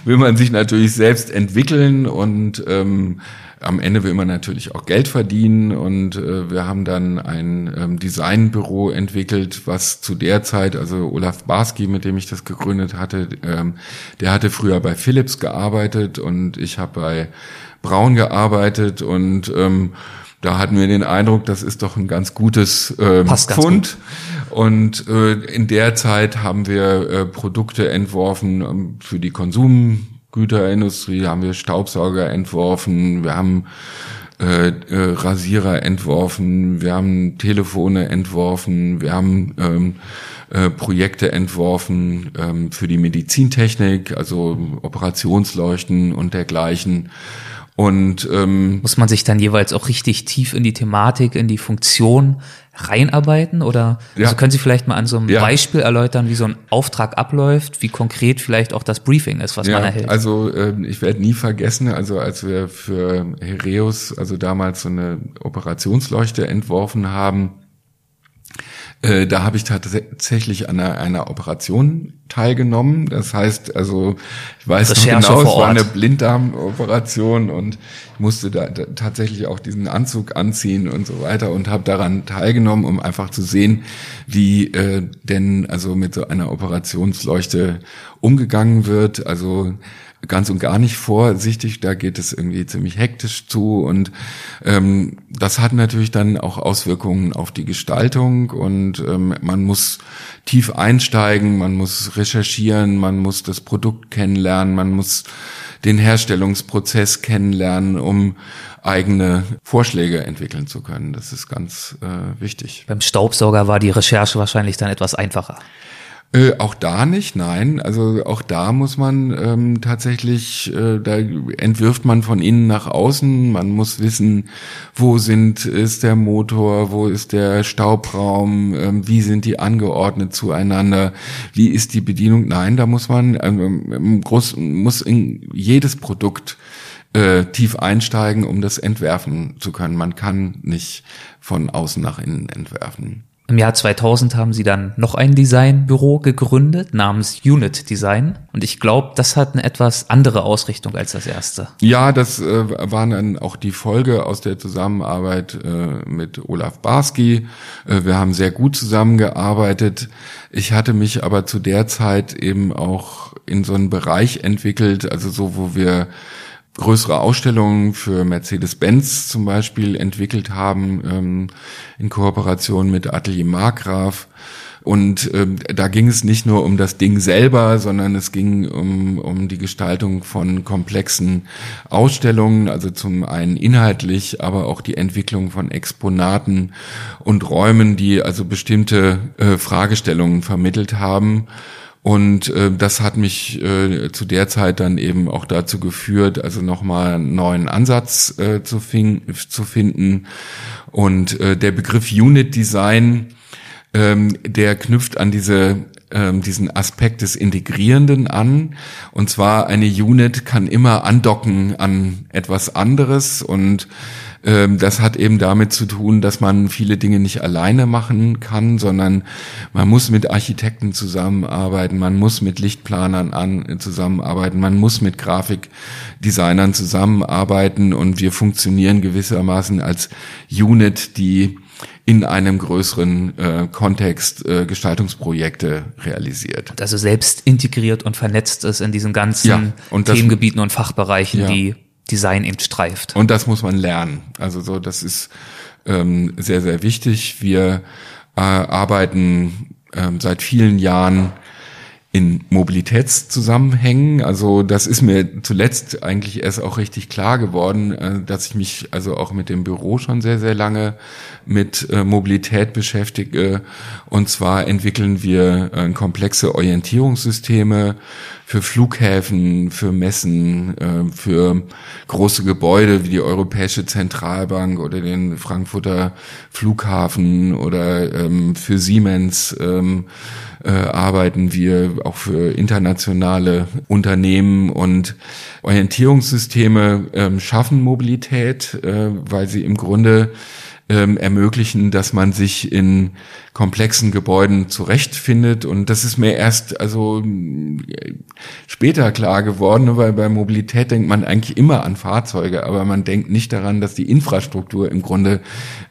will man sich natürlich selbst entwickeln und ähm, am Ende will man natürlich auch Geld verdienen und äh, wir haben dann ein ähm, Designbüro entwickelt, was zu der Zeit, also Olaf Barski, mit dem ich das gegründet hatte, ähm, der hatte früher bei Philips gearbeitet und ich habe bei Braun gearbeitet und ähm, da hatten wir den Eindruck, das ist doch ein ganz gutes äh, Passt Pfund. Gut. Und äh, in der Zeit haben wir äh, Produkte entworfen ähm, für die Konsumgüterindustrie, haben wir Staubsauger entworfen, wir haben äh, äh, Rasierer entworfen, wir haben Telefone entworfen, wir haben ähm, äh, Projekte entworfen ähm, für die Medizintechnik, also Operationsleuchten und dergleichen. Und ähm, muss man sich dann jeweils auch richtig tief in die Thematik, in die Funktion reinarbeiten? Oder ja. also können Sie vielleicht mal an so einem ja. Beispiel erläutern, wie so ein Auftrag abläuft, wie konkret vielleicht auch das Briefing ist, was ja, man erhält? Also äh, ich werde nie vergessen, also als wir für Hereus, also damals so eine Operationsleuchte entworfen haben, äh, da habe ich tatsächlich an einer, einer, Operation teilgenommen. Das heißt, also ich weiß Recherche noch genau, es war eine Blinddarmoperation und ich musste da, da, tatsächlich auch diesen Anzug anziehen und so weiter und habe daran teilgenommen, um einfach zu sehen, wie äh, denn also mit so einer Operationsleuchte umgegangen wird. Also ganz und gar nicht vorsichtig, da geht es irgendwie ziemlich hektisch zu und ähm, das hat natürlich dann auch Auswirkungen auf die Gestaltung und ähm, man muss tief einsteigen, man muss recherchieren, man muss das Produkt kennenlernen, man muss den Herstellungsprozess kennenlernen, um eigene Vorschläge entwickeln zu können. Das ist ganz äh, wichtig. Beim Staubsauger war die Recherche wahrscheinlich dann etwas einfacher. Äh, auch da nicht, nein. Also auch da muss man ähm, tatsächlich, äh, da entwirft man von innen nach außen. Man muss wissen, wo sind ist der Motor, wo ist der Staubraum, ähm, wie sind die angeordnet zueinander, wie ist die Bedienung. Nein, da muss man ähm, im Groß, muss in jedes Produkt äh, tief einsteigen, um das entwerfen zu können. Man kann nicht von außen nach innen entwerfen. Im Jahr 2000 haben sie dann noch ein Designbüro gegründet namens Unit Design. Und ich glaube, das hat eine etwas andere Ausrichtung als das erste. Ja, das äh, waren dann auch die Folge aus der Zusammenarbeit äh, mit Olaf Barski. Äh, wir haben sehr gut zusammengearbeitet. Ich hatte mich aber zu der Zeit eben auch in so einen Bereich entwickelt, also so, wo wir größere Ausstellungen für Mercedes-Benz zum Beispiel entwickelt haben, ähm, in Kooperation mit Atelier Markgraf. Und ähm, da ging es nicht nur um das Ding selber, sondern es ging um, um die Gestaltung von komplexen Ausstellungen, also zum einen inhaltlich, aber auch die Entwicklung von Exponaten und Räumen, die also bestimmte äh, Fragestellungen vermittelt haben. Und äh, das hat mich äh, zu der Zeit dann eben auch dazu geführt, also nochmal einen neuen Ansatz äh, zu, fin zu finden. Und äh, der Begriff Unit Design, ähm, der knüpft an diese ähm, diesen Aspekt des Integrierenden an. Und zwar eine Unit kann immer andocken an etwas anderes und das hat eben damit zu tun, dass man viele Dinge nicht alleine machen kann, sondern man muss mit Architekten zusammenarbeiten, man muss mit Lichtplanern an, zusammenarbeiten, man muss mit Grafikdesignern zusammenarbeiten und wir funktionieren gewissermaßen als Unit, die in einem größeren äh, Kontext äh, Gestaltungsprojekte realisiert. Also selbst integriert und vernetzt ist in diesen ganzen ja, und Themengebieten und Fachbereichen, ja. die Design eben streift. Und das muss man lernen. Also so, das ist ähm, sehr, sehr wichtig. Wir äh, arbeiten ähm, seit vielen Jahren in Mobilitätszusammenhängen. Also das ist mir zuletzt eigentlich erst auch richtig klar geworden, äh, dass ich mich also auch mit dem Büro schon sehr, sehr lange mit äh, Mobilität beschäftige. Und zwar entwickeln wir äh, komplexe Orientierungssysteme für Flughäfen, für Messen, für große Gebäude wie die Europäische Zentralbank oder den Frankfurter Flughafen oder ähm, für Siemens ähm, äh, arbeiten wir auch für internationale Unternehmen und Orientierungssysteme ähm, schaffen Mobilität, äh, weil sie im Grunde ähm, ermöglichen, dass man sich in komplexen Gebäuden zurechtfindet. Und das ist mir erst also später klar geworden, weil bei Mobilität denkt man eigentlich immer an Fahrzeuge, aber man denkt nicht daran, dass die Infrastruktur im Grunde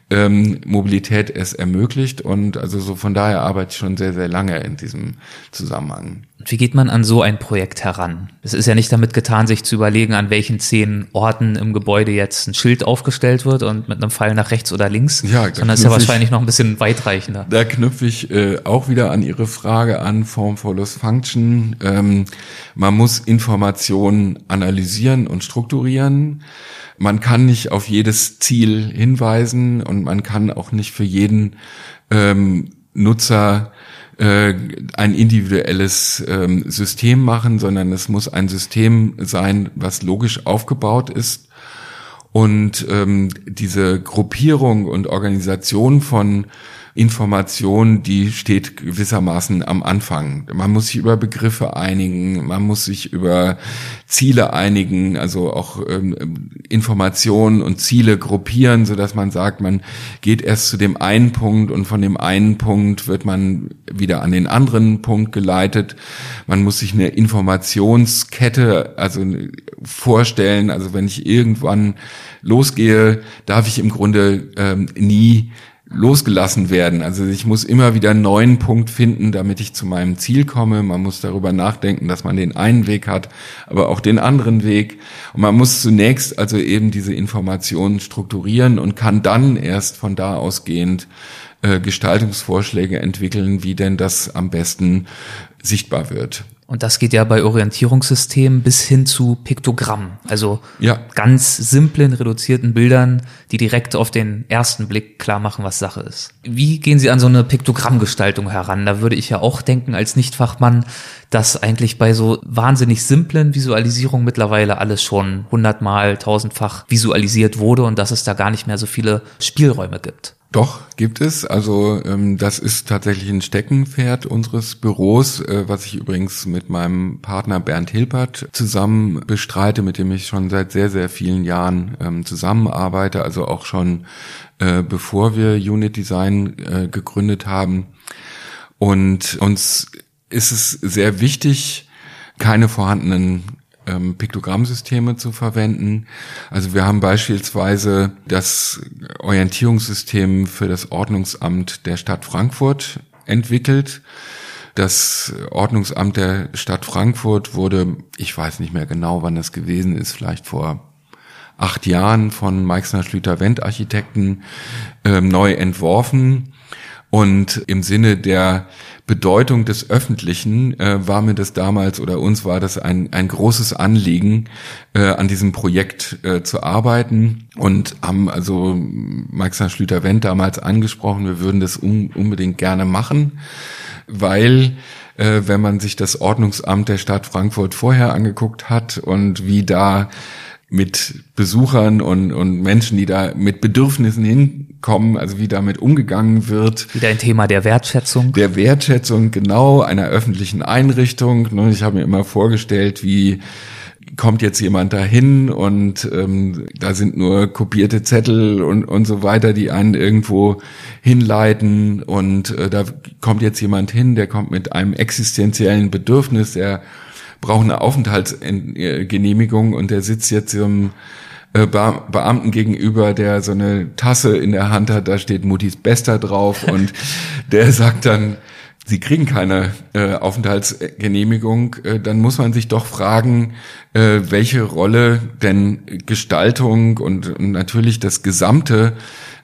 ähm, Mobilität es ermöglicht. Und also so von daher arbeite ich schon sehr, sehr lange in diesem Zusammenhang. Wie geht man an so ein Projekt heran? Es ist ja nicht damit getan, sich zu überlegen, an welchen zehn Orten im Gebäude jetzt ein Schild aufgestellt wird und mit einem Pfeil nach rechts oder links, ja, sondern es ist ja wahrscheinlich noch ein bisschen weitreichender. Da knüpfe ich äh, auch wieder an Ihre Frage an, Form follows Function. Ähm, man muss Informationen analysieren und strukturieren. Man kann nicht auf jedes Ziel hinweisen und man kann auch nicht für jeden ähm, Nutzer äh, ein individuelles ähm, System machen, sondern es muss ein System sein, was logisch aufgebaut ist. Und ähm, diese Gruppierung und Organisation von Information, die steht gewissermaßen am Anfang. Man muss sich über Begriffe einigen, man muss sich über Ziele einigen, also auch ähm, Informationen und Ziele gruppieren, so dass man sagt, man geht erst zu dem einen Punkt und von dem einen Punkt wird man wieder an den anderen Punkt geleitet. Man muss sich eine Informationskette also vorstellen. Also wenn ich irgendwann losgehe, darf ich im Grunde ähm, nie losgelassen werden. Also ich muss immer wieder einen neuen Punkt finden, damit ich zu meinem Ziel komme. Man muss darüber nachdenken, dass man den einen Weg hat, aber auch den anderen Weg. Und man muss zunächst also eben diese Informationen strukturieren und kann dann erst von da ausgehend äh, Gestaltungsvorschläge entwickeln, wie denn das am besten sichtbar wird. Und das geht ja bei Orientierungssystemen bis hin zu Piktogrammen, also ja. ganz simplen, reduzierten Bildern, die direkt auf den ersten Blick klar machen, was Sache ist. Wie gehen Sie an so eine Piktogrammgestaltung heran? Da würde ich ja auch denken als Nichtfachmann, dass eigentlich bei so wahnsinnig simplen Visualisierungen mittlerweile alles schon hundertmal, tausendfach visualisiert wurde und dass es da gar nicht mehr so viele Spielräume gibt. Doch, gibt es. Also ähm, das ist tatsächlich ein Steckenpferd unseres Büros, äh, was ich übrigens mit meinem Partner Bernd Hilpert zusammen bestreite, mit dem ich schon seit sehr, sehr vielen Jahren ähm, zusammenarbeite, also auch schon äh, bevor wir Unit Design äh, gegründet haben. Und uns ist es sehr wichtig, keine vorhandenen ähm, Piktogrammsysteme zu verwenden. Also wir haben beispielsweise das Orientierungssystem für das Ordnungsamt der Stadt Frankfurt entwickelt. Das Ordnungsamt der Stadt Frankfurt wurde, ich weiß nicht mehr genau, wann das gewesen ist, vielleicht vor acht Jahren von Meixner Schlüter Wendt Architekten äh, neu entworfen. Und im Sinne der Bedeutung des Öffentlichen äh, war mir das damals oder uns war das ein, ein großes Anliegen, äh, an diesem Projekt äh, zu arbeiten. Und haben also Maxner Schlüter-Wendt damals angesprochen, wir würden das un unbedingt gerne machen, weil äh, wenn man sich das Ordnungsamt der Stadt Frankfurt vorher angeguckt hat und wie da mit Besuchern und, und Menschen, die da mit Bedürfnissen hinkommen, also wie damit umgegangen wird. Wieder ein Thema der Wertschätzung. Der Wertschätzung, genau, einer öffentlichen Einrichtung. Ich habe mir immer vorgestellt, wie kommt jetzt jemand dahin und ähm, da sind nur kopierte Zettel und, und so weiter, die einen irgendwo hinleiten und äh, da kommt jetzt jemand hin, der kommt mit einem existenziellen Bedürfnis, der braucht eine Aufenthaltsgenehmigung und der sitzt jetzt im äh, Beamten gegenüber, der so eine Tasse in der Hand hat, da steht Mutis Bester drauf und der sagt dann, sie kriegen keine äh, Aufenthaltsgenehmigung, äh, dann muss man sich doch fragen, äh, welche Rolle denn Gestaltung und, und natürlich das Gesamte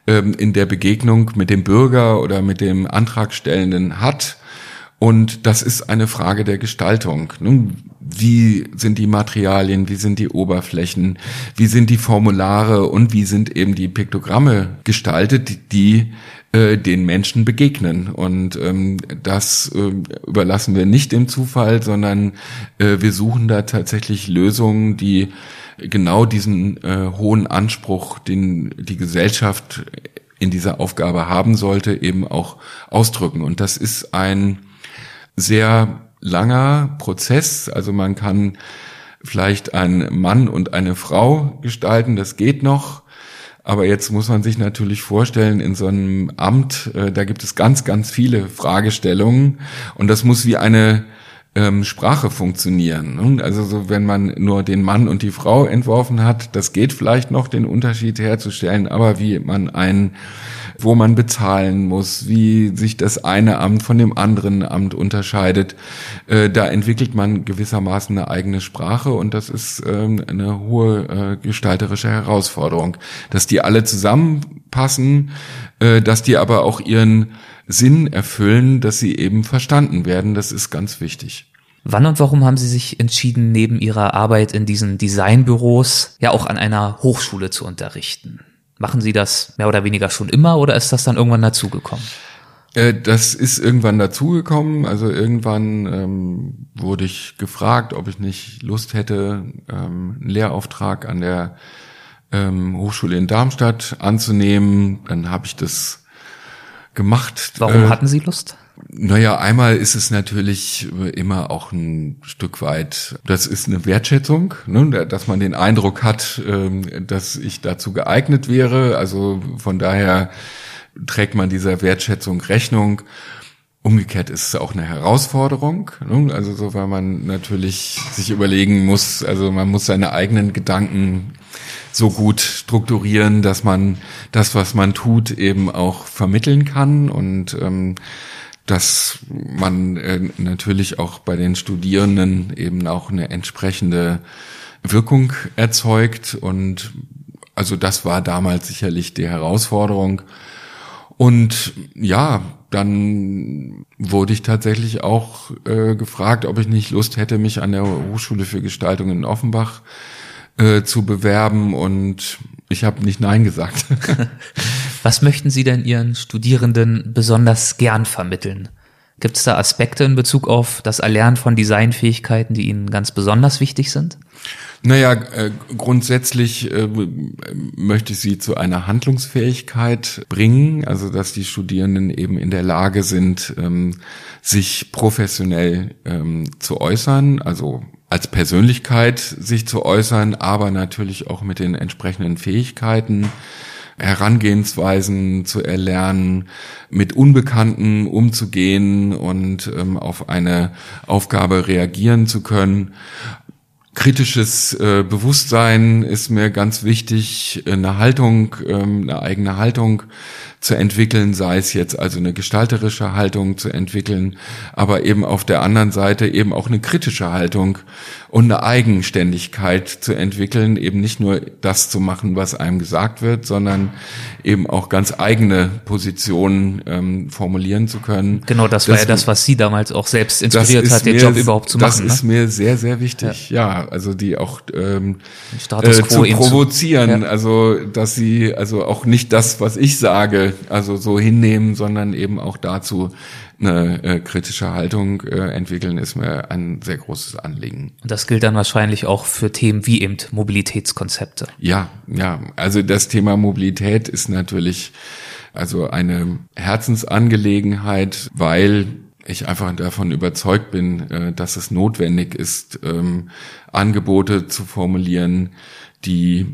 ähm, in der Begegnung mit dem Bürger oder mit dem Antragstellenden hat und das ist eine Frage der Gestaltung. Wie sind die Materialien, wie sind die Oberflächen, wie sind die Formulare und wie sind eben die Piktogramme gestaltet, die äh, den Menschen begegnen. Und ähm, das äh, überlassen wir nicht dem Zufall, sondern äh, wir suchen da tatsächlich Lösungen, die genau diesen äh, hohen Anspruch, den die Gesellschaft in dieser Aufgabe haben sollte, eben auch ausdrücken. Und das ist ein sehr langer Prozess. Also man kann vielleicht einen Mann und eine Frau gestalten, das geht noch. Aber jetzt muss man sich natürlich vorstellen, in so einem Amt, äh, da gibt es ganz, ganz viele Fragestellungen und das muss wie eine ähm, Sprache funktionieren. Also so, wenn man nur den Mann und die Frau entworfen hat, das geht vielleicht noch, den Unterschied herzustellen, aber wie man ein wo man bezahlen muss, wie sich das eine Amt von dem anderen Amt unterscheidet. Äh, da entwickelt man gewissermaßen eine eigene Sprache und das ist ähm, eine hohe äh, gestalterische Herausforderung, dass die alle zusammenpassen, äh, dass die aber auch ihren Sinn erfüllen, dass sie eben verstanden werden. Das ist ganz wichtig. Wann und warum haben Sie sich entschieden, neben Ihrer Arbeit in diesen Designbüros ja auch an einer Hochschule zu unterrichten? Machen Sie das mehr oder weniger schon immer oder ist das dann irgendwann dazugekommen? Äh, das ist irgendwann dazugekommen. Also irgendwann ähm, wurde ich gefragt, ob ich nicht Lust hätte, ähm, einen Lehrauftrag an der ähm, Hochschule in Darmstadt anzunehmen. Dann habe ich das gemacht. Warum äh, hatten Sie Lust? Naja, einmal ist es natürlich immer auch ein Stück weit, das ist eine Wertschätzung, ne, dass man den Eindruck hat, ähm, dass ich dazu geeignet wäre. Also von daher trägt man dieser Wertschätzung Rechnung. Umgekehrt ist es auch eine Herausforderung, ne? also so, weil man natürlich sich überlegen muss, also man muss seine eigenen Gedanken so gut strukturieren, dass man das, was man tut, eben auch vermitteln kann und ähm, dass man äh, natürlich auch bei den Studierenden eben auch eine entsprechende Wirkung erzeugt. Und also das war damals sicherlich die Herausforderung. Und ja, dann wurde ich tatsächlich auch äh, gefragt, ob ich nicht Lust hätte, mich an der Hochschule für Gestaltung in Offenbach äh, zu bewerben. Und ich habe nicht Nein gesagt. Was möchten Sie denn Ihren Studierenden besonders gern vermitteln? Gibt es da Aspekte in Bezug auf das Erlernen von Designfähigkeiten, die Ihnen ganz besonders wichtig sind? Naja, äh, grundsätzlich äh, möchte ich sie zu einer Handlungsfähigkeit bringen, also dass die Studierenden eben in der Lage sind, ähm, sich professionell ähm, zu äußern, also als Persönlichkeit sich zu äußern, aber natürlich auch mit den entsprechenden Fähigkeiten. Herangehensweisen zu erlernen, mit Unbekannten umzugehen und ähm, auf eine Aufgabe reagieren zu können. Kritisches äh, Bewusstsein ist mir ganz wichtig, eine Haltung, ähm, eine eigene Haltung zu entwickeln, sei es jetzt also eine gestalterische Haltung zu entwickeln, aber eben auf der anderen Seite eben auch eine kritische Haltung und eine Eigenständigkeit zu entwickeln, eben nicht nur das zu machen, was einem gesagt wird, sondern eben auch ganz eigene Positionen ähm, formulieren zu können. Genau, das, das war ja das, was Sie damals auch selbst inspiriert hat, den Job überhaupt zu das machen. Das ist ne? mir sehr, sehr wichtig. Ja, ja also die auch ähm, äh, zu provozieren, ja. also dass sie also auch nicht das, was ich sage, also so hinnehmen, sondern eben auch dazu eine äh, kritische Haltung äh, entwickeln, ist mir ein sehr großes Anliegen. Und das gilt dann wahrscheinlich auch für Themen wie eben Mobilitätskonzepte. Ja, ja. Also das Thema Mobilität ist natürlich also eine Herzensangelegenheit, weil ich einfach davon überzeugt bin, äh, dass es notwendig ist, ähm, Angebote zu formulieren, die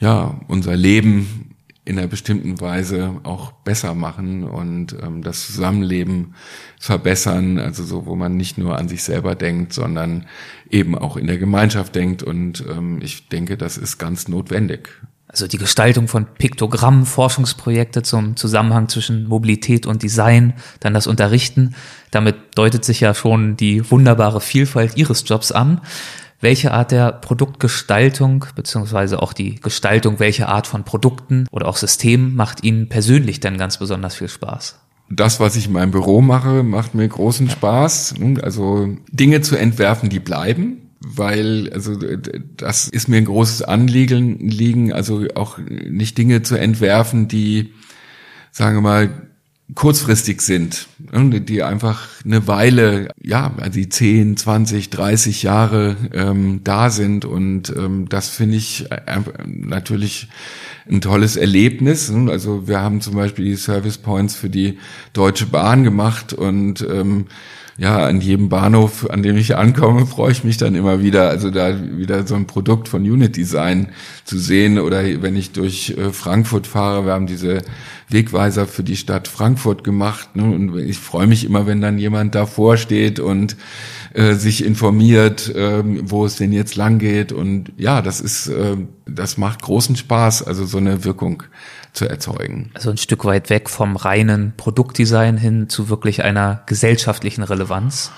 ja unser Leben in einer bestimmten Weise auch besser machen und ähm, das Zusammenleben verbessern, also so, wo man nicht nur an sich selber denkt, sondern eben auch in der Gemeinschaft denkt und ähm, ich denke, das ist ganz notwendig. Also die Gestaltung von Piktogrammen, Forschungsprojekte zum Zusammenhang zwischen Mobilität und Design, dann das Unterrichten. Damit deutet sich ja schon die wunderbare Vielfalt Ihres Jobs an. Welche Art der Produktgestaltung beziehungsweise auch die Gestaltung welche Art von Produkten oder auch Systemen macht Ihnen persönlich denn ganz besonders viel Spaß? Das, was ich in meinem Büro mache, macht mir großen Spaß. Also Dinge zu entwerfen, die bleiben, weil also das ist mir ein großes Anliegen, liegen, also auch nicht Dinge zu entwerfen, die sagen wir mal kurzfristig sind, ne, die einfach eine Weile, ja, also die 10, 20, 30 Jahre ähm, da sind und ähm, das finde ich äh, natürlich ein tolles Erlebnis. Ne. Also wir haben zum Beispiel die Service Points für die Deutsche Bahn gemacht und ähm, ja, an jedem Bahnhof, an dem ich ankomme, freue ich mich dann immer wieder, also da wieder so ein Produkt von Unit Design zu sehen. Oder wenn ich durch äh, Frankfurt fahre, wir haben diese Wegweiser für die Stadt Frankfurt gemacht ne, und ich freue mich immer, wenn dann jemand davor steht und äh, sich informiert, äh, wo es denn jetzt lang geht und ja, das ist, äh, das macht großen Spaß, also so eine Wirkung zu erzeugen. Also ein Stück weit weg vom reinen Produktdesign hin zu wirklich einer gesellschaftlichen Relevanz.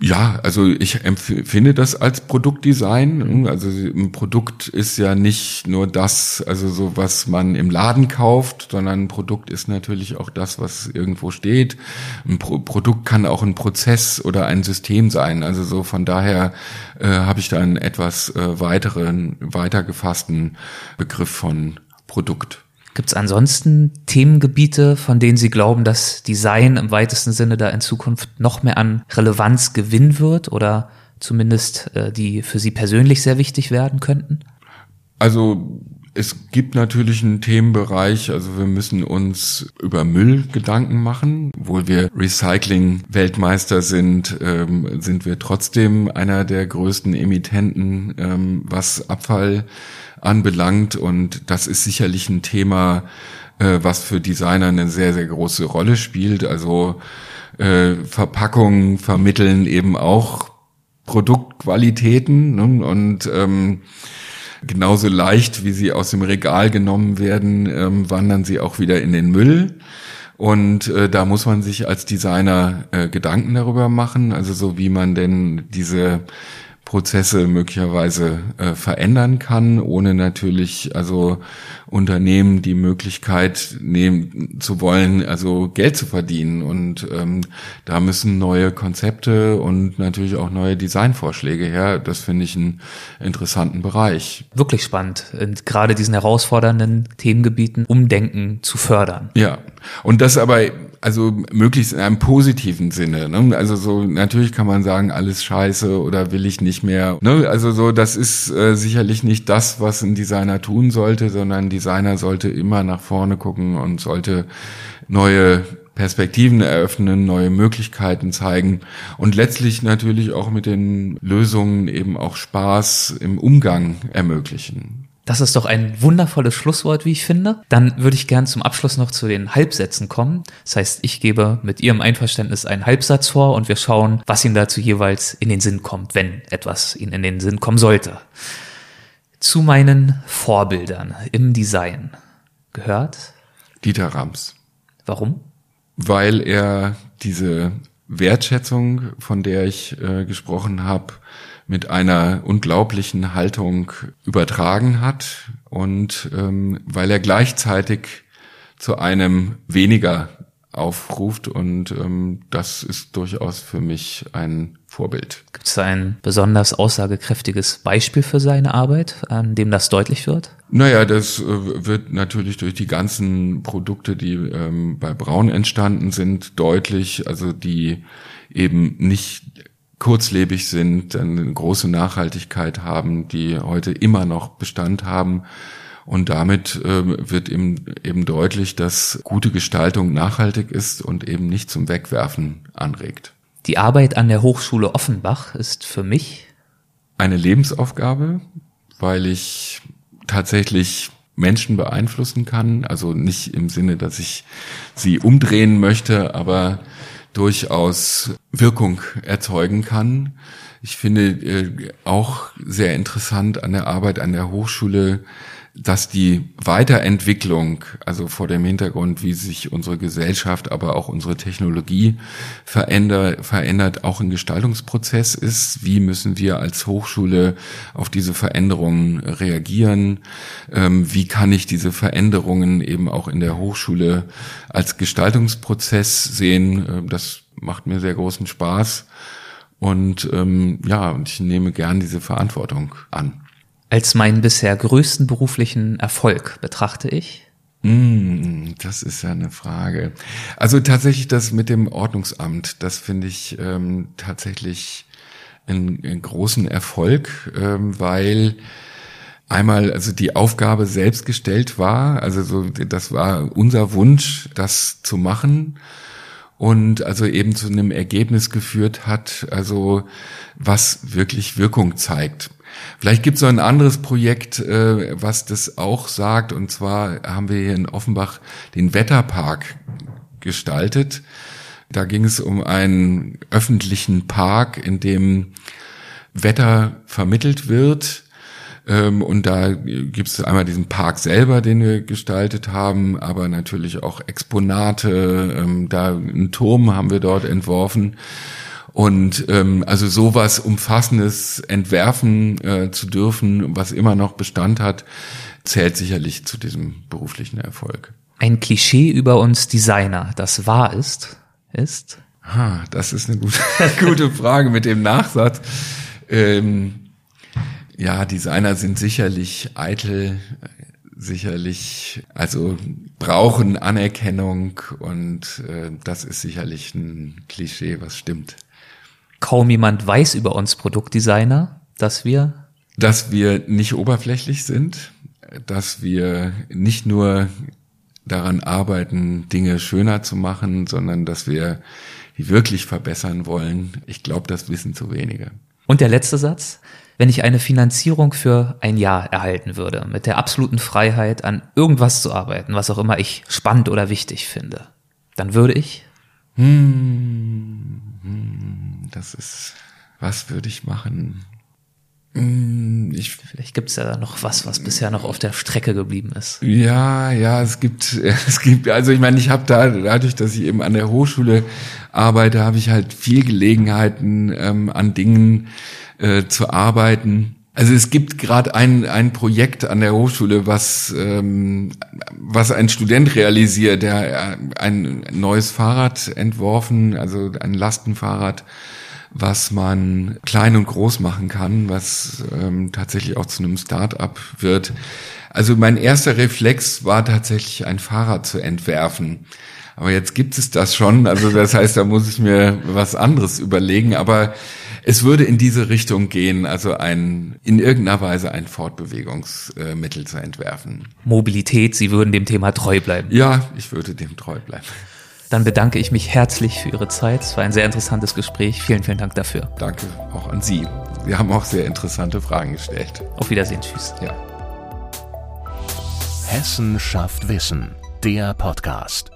Ja, also ich empfinde das als Produktdesign. Also ein Produkt ist ja nicht nur das, also so was man im Laden kauft, sondern ein Produkt ist natürlich auch das, was irgendwo steht. Ein Pro Produkt kann auch ein Prozess oder ein System sein. Also so von daher äh, habe ich da einen etwas äh, weiteren, weiter gefassten Begriff von Produkt. Gibt es ansonsten Themengebiete, von denen Sie glauben, dass Design im weitesten Sinne da in Zukunft noch mehr an Relevanz gewinnen wird oder zumindest äh, die für Sie persönlich sehr wichtig werden könnten? Also es gibt natürlich einen Themenbereich, also wir müssen uns über Müll Gedanken machen. Obwohl wir Recycling-Weltmeister sind, ähm, sind wir trotzdem einer der größten Emittenten, ähm, was Abfall anbelangt. Und das ist sicherlich ein Thema, äh, was für Designer eine sehr, sehr große Rolle spielt. Also äh, Verpackungen vermitteln eben auch Produktqualitäten ne? und ähm, genauso leicht, wie sie aus dem Regal genommen werden, ähm, wandern sie auch wieder in den Müll. Und äh, da muss man sich als Designer äh, Gedanken darüber machen, also so wie man denn diese Prozesse möglicherweise äh, verändern kann, ohne natürlich also Unternehmen die Möglichkeit nehmen zu wollen, also Geld zu verdienen. Und ähm, da müssen neue Konzepte und natürlich auch neue Designvorschläge her. Das finde ich einen interessanten Bereich. Wirklich spannend, und gerade diesen herausfordernden Themengebieten Umdenken zu fördern. Ja, und das aber also möglichst in einem positiven Sinne. Ne? Also so natürlich kann man sagen, alles scheiße oder will ich nicht mehr. Ne? Also so, das ist äh, sicherlich nicht das, was ein Designer tun sollte, sondern ein Designer sollte immer nach vorne gucken und sollte neue Perspektiven eröffnen, neue Möglichkeiten zeigen und letztlich natürlich auch mit den Lösungen eben auch Spaß im Umgang ermöglichen. Das ist doch ein wundervolles Schlusswort, wie ich finde. Dann würde ich gern zum Abschluss noch zu den Halbsätzen kommen. Das heißt, ich gebe mit Ihrem Einverständnis einen Halbsatz vor und wir schauen, was Ihnen dazu jeweils in den Sinn kommt, wenn etwas Ihnen in den Sinn kommen sollte. Zu meinen Vorbildern im Design gehört Dieter Rams. Warum? Weil er diese Wertschätzung, von der ich äh, gesprochen habe, mit einer unglaublichen Haltung übertragen hat und ähm, weil er gleichzeitig zu einem weniger aufruft und ähm, das ist durchaus für mich ein Vorbild. Gibt es ein besonders aussagekräftiges Beispiel für seine Arbeit, an dem das deutlich wird? Naja, das äh, wird natürlich durch die ganzen Produkte, die ähm, bei Braun entstanden sind, deutlich, also die eben nicht kurzlebig sind, eine große Nachhaltigkeit haben, die heute immer noch Bestand haben. Und damit äh, wird eben, eben deutlich, dass gute Gestaltung nachhaltig ist und eben nicht zum Wegwerfen anregt. Die Arbeit an der Hochschule Offenbach ist für mich eine Lebensaufgabe, weil ich tatsächlich Menschen beeinflussen kann. Also nicht im Sinne, dass ich sie umdrehen möchte, aber durchaus Wirkung erzeugen kann. Ich finde äh, auch sehr interessant an der Arbeit an der Hochschule, dass die Weiterentwicklung, also vor dem Hintergrund, wie sich unsere Gesellschaft, aber auch unsere Technologie verändert, verändert, auch ein Gestaltungsprozess ist. Wie müssen wir als Hochschule auf diese Veränderungen reagieren? Ähm, wie kann ich diese Veränderungen eben auch in der Hochschule als Gestaltungsprozess sehen? Ähm, das macht mir sehr großen Spaß. Und ähm, ja, und ich nehme gern diese Verantwortung an. Als meinen bisher größten beruflichen Erfolg betrachte ich? Mm, das ist ja eine Frage. Also tatsächlich das mit dem Ordnungsamt, das finde ich ähm, tatsächlich einen, einen großen Erfolg, ähm, weil einmal also die Aufgabe selbst gestellt war, also so das war unser Wunsch, das zu machen und also eben zu einem Ergebnis geführt hat, also was wirklich Wirkung zeigt. Vielleicht gibt es noch ein anderes Projekt, äh, was das auch sagt. Und zwar haben wir hier in Offenbach den Wetterpark gestaltet. Da ging es um einen öffentlichen Park, in dem Wetter vermittelt wird. Ähm, und da gibt es einmal diesen Park selber, den wir gestaltet haben, aber natürlich auch Exponate. Ähm, da einen Turm haben wir dort entworfen. Und ähm, also sowas Umfassendes entwerfen äh, zu dürfen, was immer noch Bestand hat, zählt sicherlich zu diesem beruflichen Erfolg. Ein Klischee über uns Designer, das wahr ist, ist? Ah, das ist eine gute, gute Frage mit dem Nachsatz. Ähm, ja, Designer sind sicherlich eitel, sicherlich, also brauchen Anerkennung und äh, das ist sicherlich ein Klischee, was stimmt kaum jemand weiß über uns Produktdesigner, dass wir dass wir nicht oberflächlich sind, dass wir nicht nur daran arbeiten, Dinge schöner zu machen, sondern dass wir die wirklich verbessern wollen. Ich glaube, das wissen zu wenige. Und der letzte Satz? Wenn ich eine Finanzierung für ein Jahr erhalten würde, mit der absoluten Freiheit, an irgendwas zu arbeiten, was auch immer ich spannend oder wichtig finde, dann würde ich? Hm, hm das ist, was würde ich machen? Mm, ich, Vielleicht gibt es ja noch was, was bisher noch auf der Strecke geblieben ist. Ja, ja, es gibt, es gibt, also ich meine, ich habe da, dadurch, dass ich eben an der Hochschule arbeite, habe ich halt viel Gelegenheiten, ähm, an Dingen äh, zu arbeiten. Also es gibt gerade ein, ein Projekt an der Hochschule, was, ähm, was ein Student realisiert, der ein neues Fahrrad entworfen, also ein Lastenfahrrad was man klein und groß machen kann, was ähm, tatsächlich auch zu einem Start-up wird. Also mein erster Reflex war tatsächlich ein Fahrrad zu entwerfen. Aber jetzt gibt es das schon. Also das heißt, da muss ich mir was anderes überlegen. Aber es würde in diese Richtung gehen, also ein, in irgendeiner Weise ein Fortbewegungsmittel zu entwerfen. Mobilität, Sie würden dem Thema treu bleiben. Ja, ich würde dem treu bleiben. Dann bedanke ich mich herzlich für Ihre Zeit. Es war ein sehr interessantes Gespräch. Vielen, vielen Dank dafür. Danke auch an Sie. Sie haben auch sehr interessante Fragen gestellt. Auf Wiedersehen. Tschüss. Ja. Hessen schafft Wissen. Der Podcast.